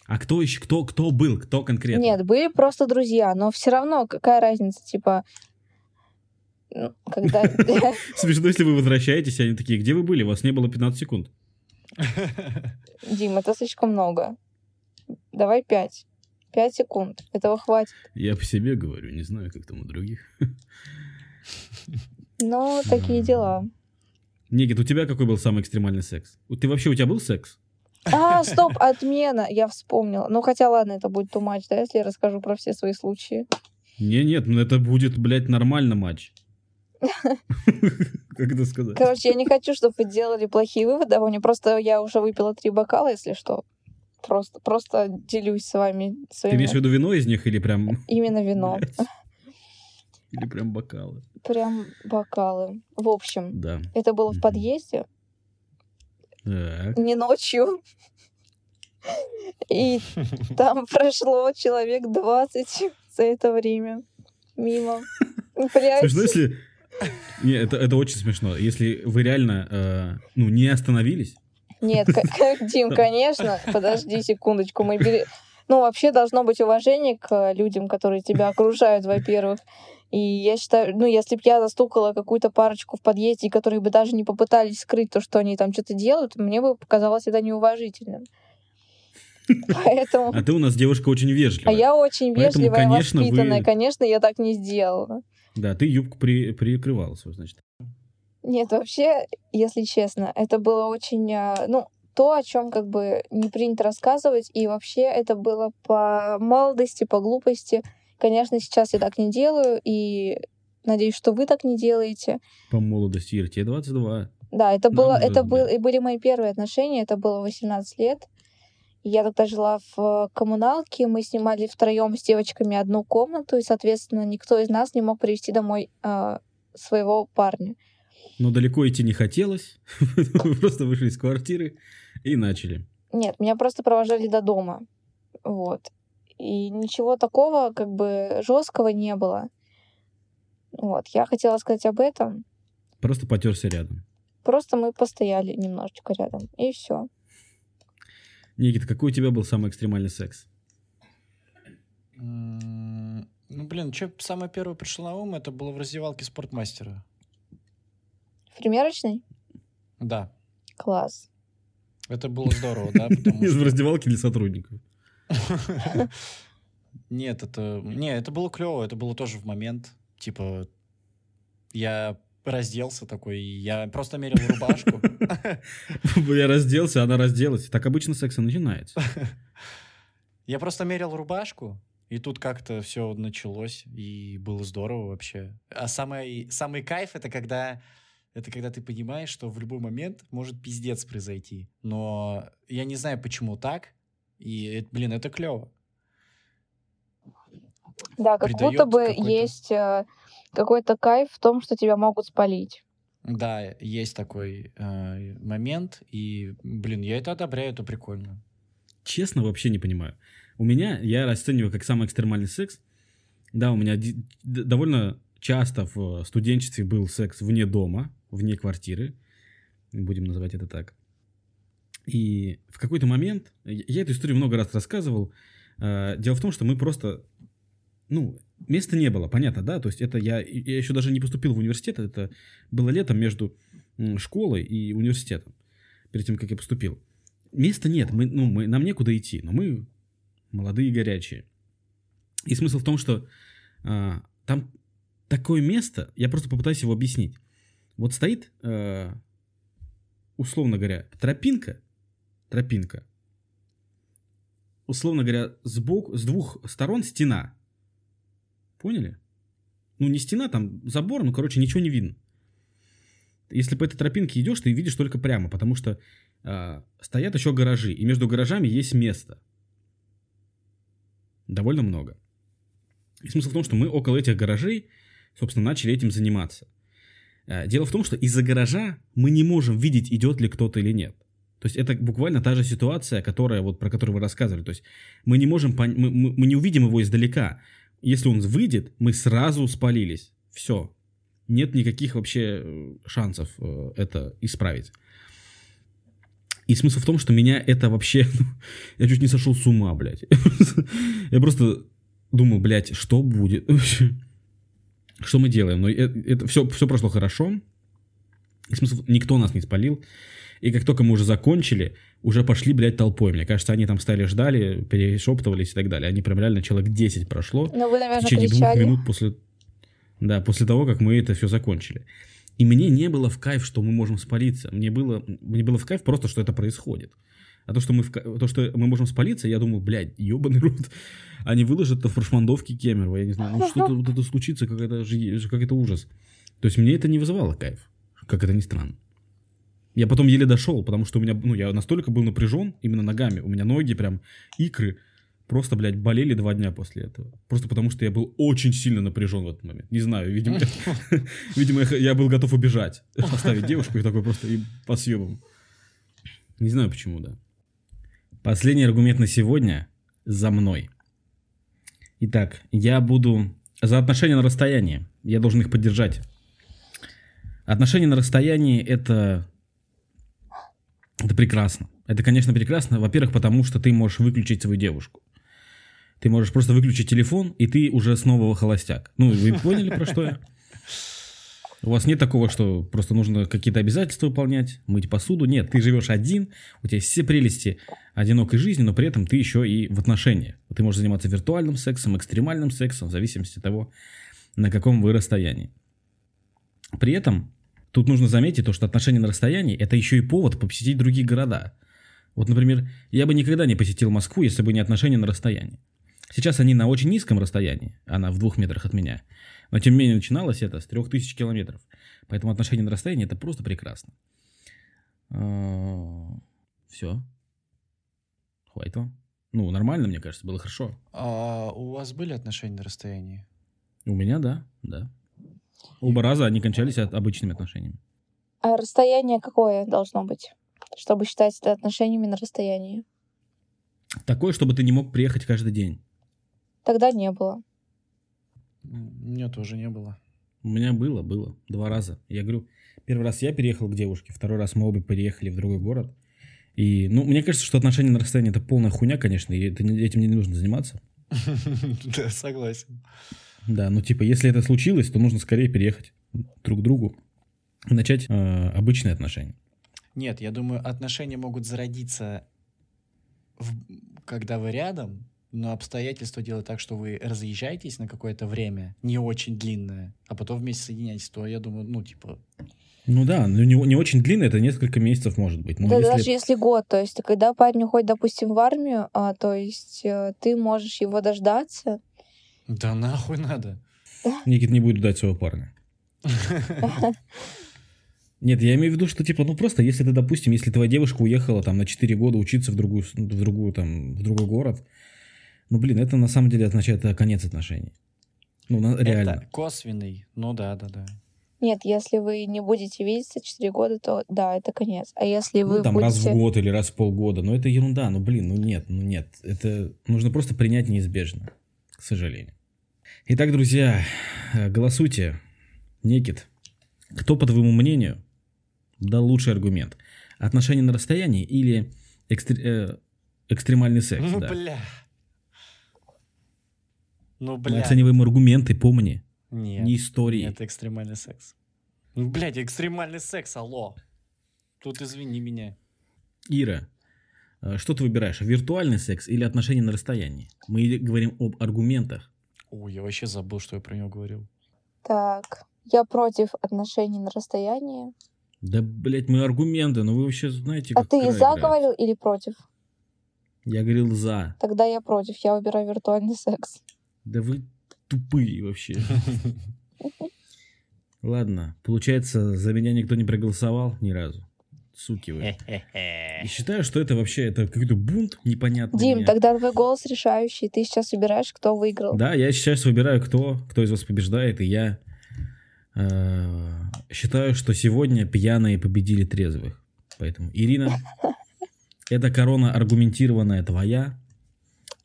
А кто еще, кто, кто был, кто конкретно? Нет, были просто друзья, но все равно какая разница, типа, когда... Смешно, если вы возвращаетесь, они такие, где вы были? У вас не было 15 секунд. Дим, это слишком много. Давай 5. 5 секунд. Этого хватит. Я по себе говорю, не знаю, как там у других. Ну, такие дела. Никит, у тебя какой был самый экстремальный секс? Ты вообще, у тебя был секс? А, стоп, отмена, я вспомнила. Ну, хотя ладно, это будет ту матч, да, если я расскажу про все свои случаи. Не, нет, ну это будет, блядь, нормально матч. Как это сказать? Короче, я не хочу, чтобы вы делали плохие выводы обо мне. Просто я уже выпила три бокала, если что. Просто, просто делюсь с вами. Своими... Ты имеешь в виду вино из них или прям... Именно вино. Или прям бокалы? Прям бокалы. В общем, да. это было в подъезде. Так. Не ночью. И там прошло человек 20 за это время мимо. Смешно, если не, это, это очень смешно. Если вы реально э, ну, не остановились. Нет, Дим, конечно. Подожди секундочку. Мы бери... Ну, вообще должно быть уважение к людям, которые тебя окружают, во-первых. И я считаю, ну, если бы я застукала какую-то парочку в подъезде, которые бы даже не попытались скрыть то, что они там что-то делают, мне бы показалось это неуважительным. Поэтому... А ты у нас девушка очень вежливая. А я очень вежливая, Поэтому, конечно, воспитанная. Вы... Конечно, я так не сделала. Да, ты юбку при, прикрывала, значит. Нет, вообще, если честно, это было очень... А, ну, то, о чем как бы не принято рассказывать, и вообще это было по молодости, по глупости. Конечно, сейчас я так не делаю, и надеюсь, что вы так не делаете. По молодости, Ир, тебе 22. Да, это было, это был, были мои первые отношения, это было 18 лет. Я тогда жила в коммуналке, мы снимали втроем с девочками одну комнату, и, соответственно, никто из нас не мог привести домой а, своего парня. Но далеко идти не хотелось. Вы просто вышли из квартиры и начали. Нет, меня просто провожали до дома. Вот. И ничего такого, как бы, жесткого не было. Вот. Я хотела сказать об этом. Просто потерся рядом. Просто мы постояли немножечко рядом. И все. Никита, какой у тебя был самый экстремальный секс? Ну, блин, что самое первое пришло на ум, это было в раздевалке спортмастера. В примерочной? Да, Класс. это было здорово, да, Из раздевалки для сотрудников. Нет, это... Не, это было клево, это было тоже в момент. Типа, я разделся такой, я просто мерил рубашку. Я разделся, она разделась. Так обычно секс и начинается. Я просто мерил рубашку, и тут как-то все началось, и было здорово вообще. А самый, самый кайф это когда это когда ты понимаешь, что в любой момент может пиздец произойти. Но я не знаю, почему так. И, блин, это клево. Да, как Придает будто бы есть э, какой-то кайф в том, что тебя могут спалить. Да, есть такой э, момент, и, блин, я это одобряю, это прикольно. Честно, вообще не понимаю. У меня, я расцениваю как самый экстремальный секс. Да, у меня довольно часто в студенчестве был секс вне дома, вне квартиры. Будем называть это так. И в какой-то момент, я я эту историю много раз рассказывал, э, дело в том, что мы просто, ну, места не было, понятно, да, то есть это я, я еще даже не поступил в университет, это было летом между школой и университетом, перед тем, как я поступил. Места нет, мы, ну, мы, нам некуда идти, но мы молодые и горячие. И смысл в том, что а, там такое место, я просто попытаюсь его объяснить. Вот стоит, э, условно говоря, тропинка, тропинка, условно говоря, сбоку, с двух сторон стена. Поняли? Ну, не стена, там забор, ну, короче, ничего не видно. Если по этой тропинке идешь, ты видишь только прямо, потому что а, стоят еще гаражи, и между гаражами есть место. Довольно много. И смысл в том, что мы около этих гаражей, собственно, начали этим заниматься. А, Дело в том, что из-за гаража мы не можем видеть, идет ли кто-то или нет. То есть это буквально та же ситуация, которая, вот, про которую вы рассказывали. То есть мы не можем, пон- мы, мы- мы не увидим его издалека. Если он выйдет, мы сразу спалились. Все. Нет никаких вообще э, шансов э, это исправить. И смысл в том, что меня это вообще... Я чуть не сошел с ума, блядь. Я просто думал, блядь, что будет? Что мы делаем? Но это все, все прошло хорошо. И смысл, никто нас не спалил. И как только мы уже закончили, уже пошли, блядь, толпой. Мне кажется, они там стали, ждали, перешептывались и так далее. Они прям реально человек 10 прошло Но вы, в наверное, течение двух кричали. минут после, да, после того, как мы это все закончили. И мне не было в кайф, что мы можем спалиться. Мне было, мне было в кайф просто, что это происходит. А то, что мы, в то, что мы можем спалиться, я думал, блядь, ебаный рот. Они выложат в прошмандовке Кемерово, я не знаю. Ну, что-то вот это случится, как это, как это ужас. То есть мне это не вызывало кайф, как это ни странно. Я потом еле дошел, потому что у меня, ну, я настолько был напряжен именно ногами. У меня ноги прям, икры просто, блядь, болели два дня после этого. Просто потому что я был очень сильно напряжен в этот момент. Не знаю, видимо, видимо, я был готов убежать, оставить девушку и такой просто и по съебам. Не знаю почему, да. Последний аргумент на сегодня за мной. Итак, я буду за отношения на расстоянии. Я должен их поддержать. Отношения на расстоянии это это прекрасно. Это, конечно, прекрасно. Во-первых, потому что ты можешь выключить свою девушку. Ты можешь просто выключить телефон, и ты уже снова холостяк. Ну, вы поняли, про что я? У вас нет такого, что просто нужно какие-то обязательства выполнять, мыть посуду. Нет, ты живешь один, у тебя есть все прелести одинокой жизни, но при этом ты еще и в отношениях. Ты можешь заниматься виртуальным сексом, экстремальным сексом, в зависимости от того, на каком вы расстоянии. При этом тут нужно заметить то, что отношения на расстоянии – это еще и повод посетить другие города. Вот, например, я бы никогда не посетил Москву, если бы не отношения на расстоянии. Сейчас они на очень низком расстоянии, она в двух метрах от меня. Но тем не менее начиналось это с трех тысяч километров. Поэтому отношения на расстоянии это просто прекрасно. Все. Хватит вам. Ну, нормально, мне кажется, было хорошо. А у вас были отношения на расстоянии? У меня, да, да. Оба раза они кончались от обычными отношениями. А расстояние какое должно быть, чтобы считать это отношениями на расстоянии? Такое, чтобы ты не мог приехать каждый день. Тогда не было. У меня тоже не было. У меня было, было. Два раза. Я говорю, первый раз я переехал к девушке, второй раз мы обе переехали в другой город. И, ну, мне кажется, что отношения на расстоянии это полная хуйня, конечно, и это, этим не нужно заниматься. Да, согласен. Да, ну типа, если это случилось, то нужно скорее переехать друг к другу и начать э, обычные отношения. Нет, я думаю, отношения могут зародиться, в, когда вы рядом, но обстоятельства делают так, что вы разъезжаетесь на какое-то время, не очень длинное, а потом вместе соединяетесь, то я думаю, ну, типа... Ну да, но не, не очень длинное, это несколько месяцев может быть. Но да если... даже если год, то есть когда парень уходит, допустим, в армию, а, то есть э, ты можешь его дождаться. Да нахуй надо. Никит не будет ждать своего парня. Нет, я имею в виду, что типа, ну просто, если ты, допустим, если твоя девушка уехала там на 4 года учиться в другую, в другую там, в другой город, ну блин, это на самом деле означает это конец отношений. Ну, на, реально. Это косвенный, ну да, да, да. Нет, если вы не будете видеться 4 года, то да, это конец. А если вы ну, там будете... раз в год или раз в полгода, ну это ерунда, ну блин, ну нет, ну нет. Это нужно просто принять неизбежно, к сожалению. Итак, друзья, э, голосуйте. Никит, кто, по твоему мнению, дал лучший аргумент? Отношения на расстоянии или экстр... э, экстремальный секс? Ну, да. бля. Ну, Мы бля. оцениваем аргументы, помни, Нет, не истории. это экстремальный секс. Ну, блядь, экстремальный секс, алло. Тут извини меня. Ира, э, что ты выбираешь, виртуальный секс или отношения на расстоянии? Мы говорим об аргументах. Ой, я вообще забыл, что я про него говорил. Так, я против отношений на расстоянии. Да, блядь, мы аргументы, но вы вообще знаете, А как ты игра за играет. говорил или против? Я говорил за. Тогда я против, я выбираю виртуальный секс. Да вы тупые вообще. Ладно, получается, за меня никто не проголосовал ни разу. Суки вы. И считаю, что это вообще это какой-то бунт непонятный. Дим, меня. тогда твой голос решающий. Ты сейчас выбираешь, кто выиграл. Да, я сейчас выбираю, кто, кто из вас побеждает, и я э, считаю, что сегодня пьяные победили трезвых. Поэтому, Ирина, эта корона аргументированная твоя.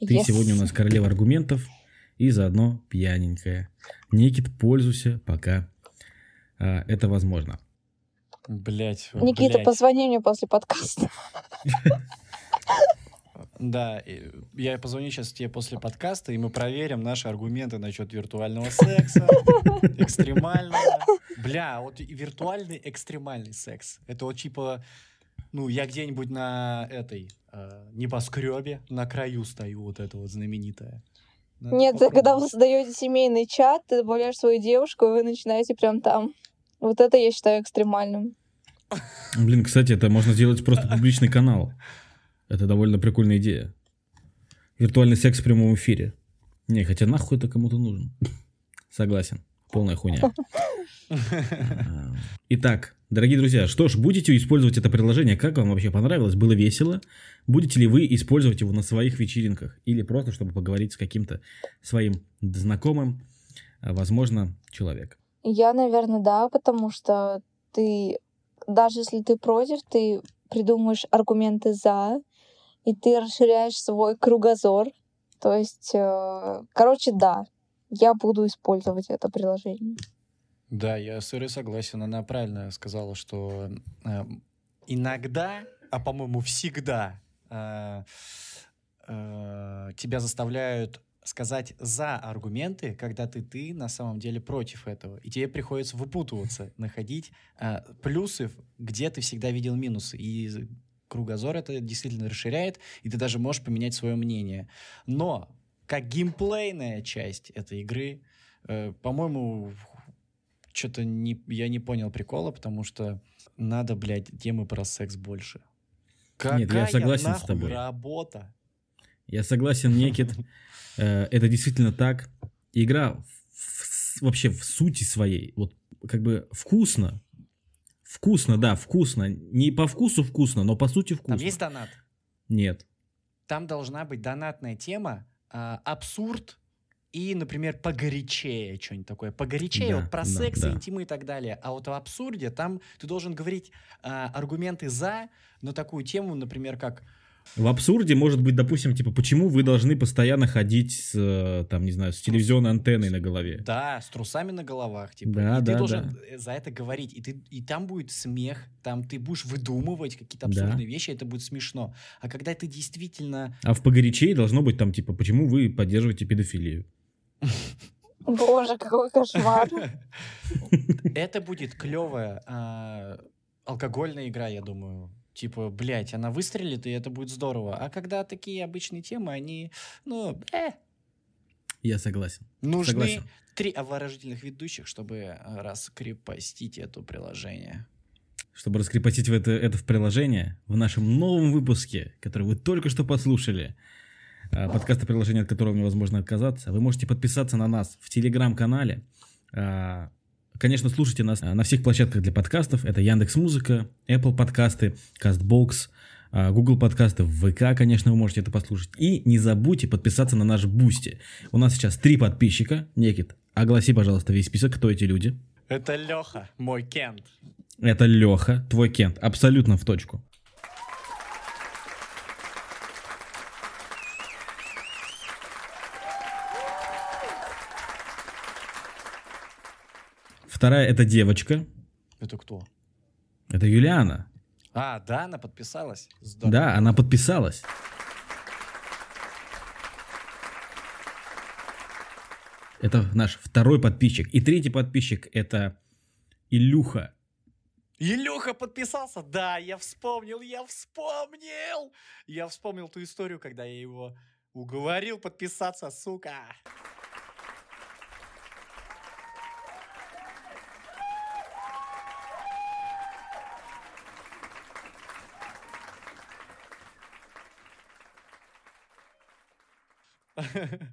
Ты Yes. сегодня у нас королева аргументов и заодно пьяненькая. Никит, пользуйся, пока а, это возможно. Блять. Никита, позвони мне после подкаста. Да, я позвоню сейчас тебе после подкаста, и мы проверим наши аргументы насчет виртуального секса, экстремального. Бля, вот и виртуальный экстремальный секс. Это вот типа, ну, я где-нибудь на этой э, небоскребе на краю стою, вот это вот знаменитое. Надо Нет, когда вы создаете семейный чат, ты добавляешь свою девушку, и вы начинаете прям там. Вот это я считаю экстремальным. Блин, кстати, это можно сделать просто публичный канал. Это довольно прикольная идея. Виртуальный секс в прямом эфире. Не, хотя нахуй это кому-то нужен. Согласен. Полная хуйня. А, Итак, дорогие друзья, что ж, будете использовать это приложение? Как вам вообще понравилось? Было весело? Будете ли вы использовать его на своих вечеринках? Или просто, чтобы поговорить с каким-то своим знакомым, а, возможно, человеком? Я, наверное, да, потому что ты, даже если ты против, ты придумаешь аргументы за, и ты расширяешь свой кругозор. То есть, э, короче, да, я буду использовать это приложение. Да, я с Ирой согласен. Она правильно сказала, что э, иногда, а по-моему всегда, э, э, тебя заставляют сказать за аргументы, когда ты ты на самом деле против этого. И тебе приходится выпутываться, находить э, плюсы, где ты всегда видел минусы. И кругозор это действительно расширяет, и ты даже можешь поменять свое мнение. Но как геймплейная часть этой игры, э, по-моему, что-то не, я не понял прикола, потому что надо, блядь, темы про секс больше. Какая Нет, я согласен с нахуй тобой. работа? Я согласен, Некит. Э, Это действительно так. Игра вообще в сути своей, вот как бы вкусно. Вкусно, да, вкусно. Не по вкусу вкусно, но по сути Там вкусно. есть донат? Нет. Там должна быть донатная тема, а, абсурд и, например, погорячее что-нибудь такое. Погорячее, Да, вот про да, секс, да. интимы и так далее. А вот в абсурде там ты должен говорить а, аргументы за на такую тему, например, как В абсурде может быть, допустим, типа, почему вы должны постоянно ходить с, э, там, не знаю, с телевизионной антенной на голове? Да, с трусами на головах, типа. Да, и ты да, должен э, за это говорить. И, ты, и там будет смех, там ты будешь выдумывать какие-то Да. абсурдные вещи, это будет смешно. А когда ты действительно... А в погорячее должно быть там, типа, почему вы поддерживаете педофилию? Боже, какой кошмар. Это будет клевая а, алкогольная игра, я думаю. Типа, блядь, она выстрелит, и это будет здорово. А когда такие обычные темы, они, ну, э, Я согласен. нужны Согласен. три обворожительных ведущих, чтобы а, раскрепостить это приложение. Чтобы раскрепостить это, это в приложение, в нашем новом выпуске, который вы только что послушали, а, подкаста приложения, от которого невозможно отказаться, вы можете подписаться на нас в телеграм-канале. Конечно, слушайте нас а, на всех площадках для подкастов. Это Яндекс Музыка, Apple подкасты, Castbox, а, Google подкасты, ВК, конечно, вы можете это послушать. И не забудьте подписаться на наш Boosty. У нас сейчас три подписчика. Никит, огласи, пожалуйста, весь список, кто эти люди. Это Леха, мой кент. Это Леха, твой кент, абсолютно в точку. Вторая это девочка, Это кто? это Юлиана. А, да, она подписалась? Здорово. Да, она подписалась. Это наш второй подписчик. И третий подписчик это Илюха. Илюха подписался? Да, я вспомнил, я вспомнил! Я вспомнил ту историю, когда я его уговорил подписаться, сука.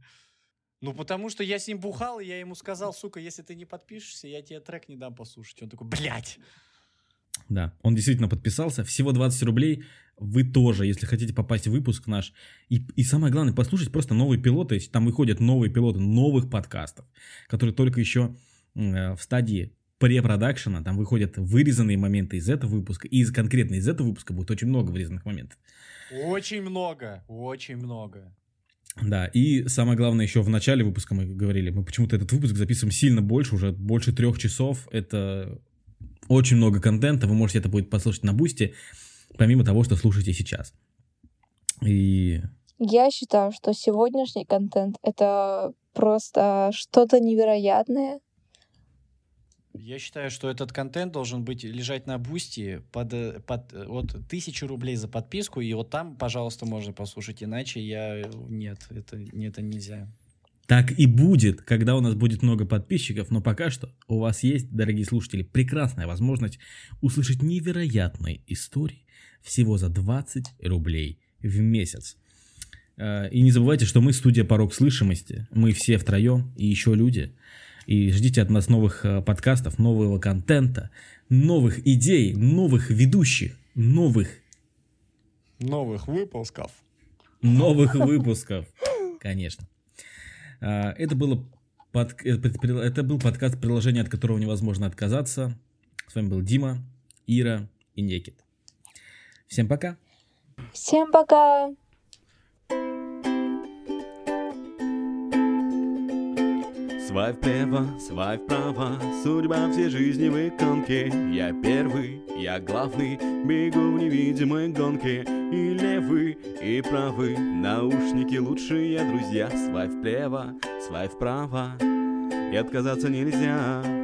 Ну, потому что я с ним бухал, и я ему сказал, сука, если ты не подпишешься, я тебе трек не дам послушать. Он такой, блядь. Да, он действительно подписался. Всего 20 рублей. Вы тоже, если хотите попасть в выпуск наш. И, и самое главное, послушать просто новые пилоты. Там выходят новые пилоты новых подкастов, которые только еще э, в стадии препродакшена. Там выходят вырезанные моменты из этого выпуска. И из, конкретно из этого выпуска будет очень много вырезанных моментов. Очень много, очень много. Да, и самое главное, еще в начале выпуска мы говорили, мы почему-то этот выпуск записываем сильно больше, уже больше трех часов. Это очень много контента, вы можете это будет послушать на Бусте, помимо того, что слушаете сейчас. И Я считаю, что сегодняшний контент — это просто что-то невероятное. Я считаю, что этот контент должен быть лежать на бусте под, э, под э, вот тысячу рублей за подписку, и вот там, пожалуйста, можно послушать, иначе я нет, это, это нельзя. так и будет, когда у нас будет много подписчиков, но пока что у вас есть, дорогие слушатели, прекрасная возможность услышать невероятные истории всего за 20 рублей в месяц. Э, И не забывайте, что мы студия «Порог слышимости». Мы все втроем и еще люди. И ждите от нас новых э, подкастов, нового контента, новых идей, новых ведущих, новых, Новых выпусков. новых выпусков. Конечно. А, Это было под- это при- это был подкаст приложения, от которого невозможно отказаться. С вами был Дима, Ира и Некит. Всем пока. Всем пока! Свай вправо, свай вправо, судьба всей жизни в иконке. Я первый, я главный, бегу в невидимой гонке. И левый, и правый, наушники лучшие друзья. Свай вправо, свай вправо, и отказаться нельзя.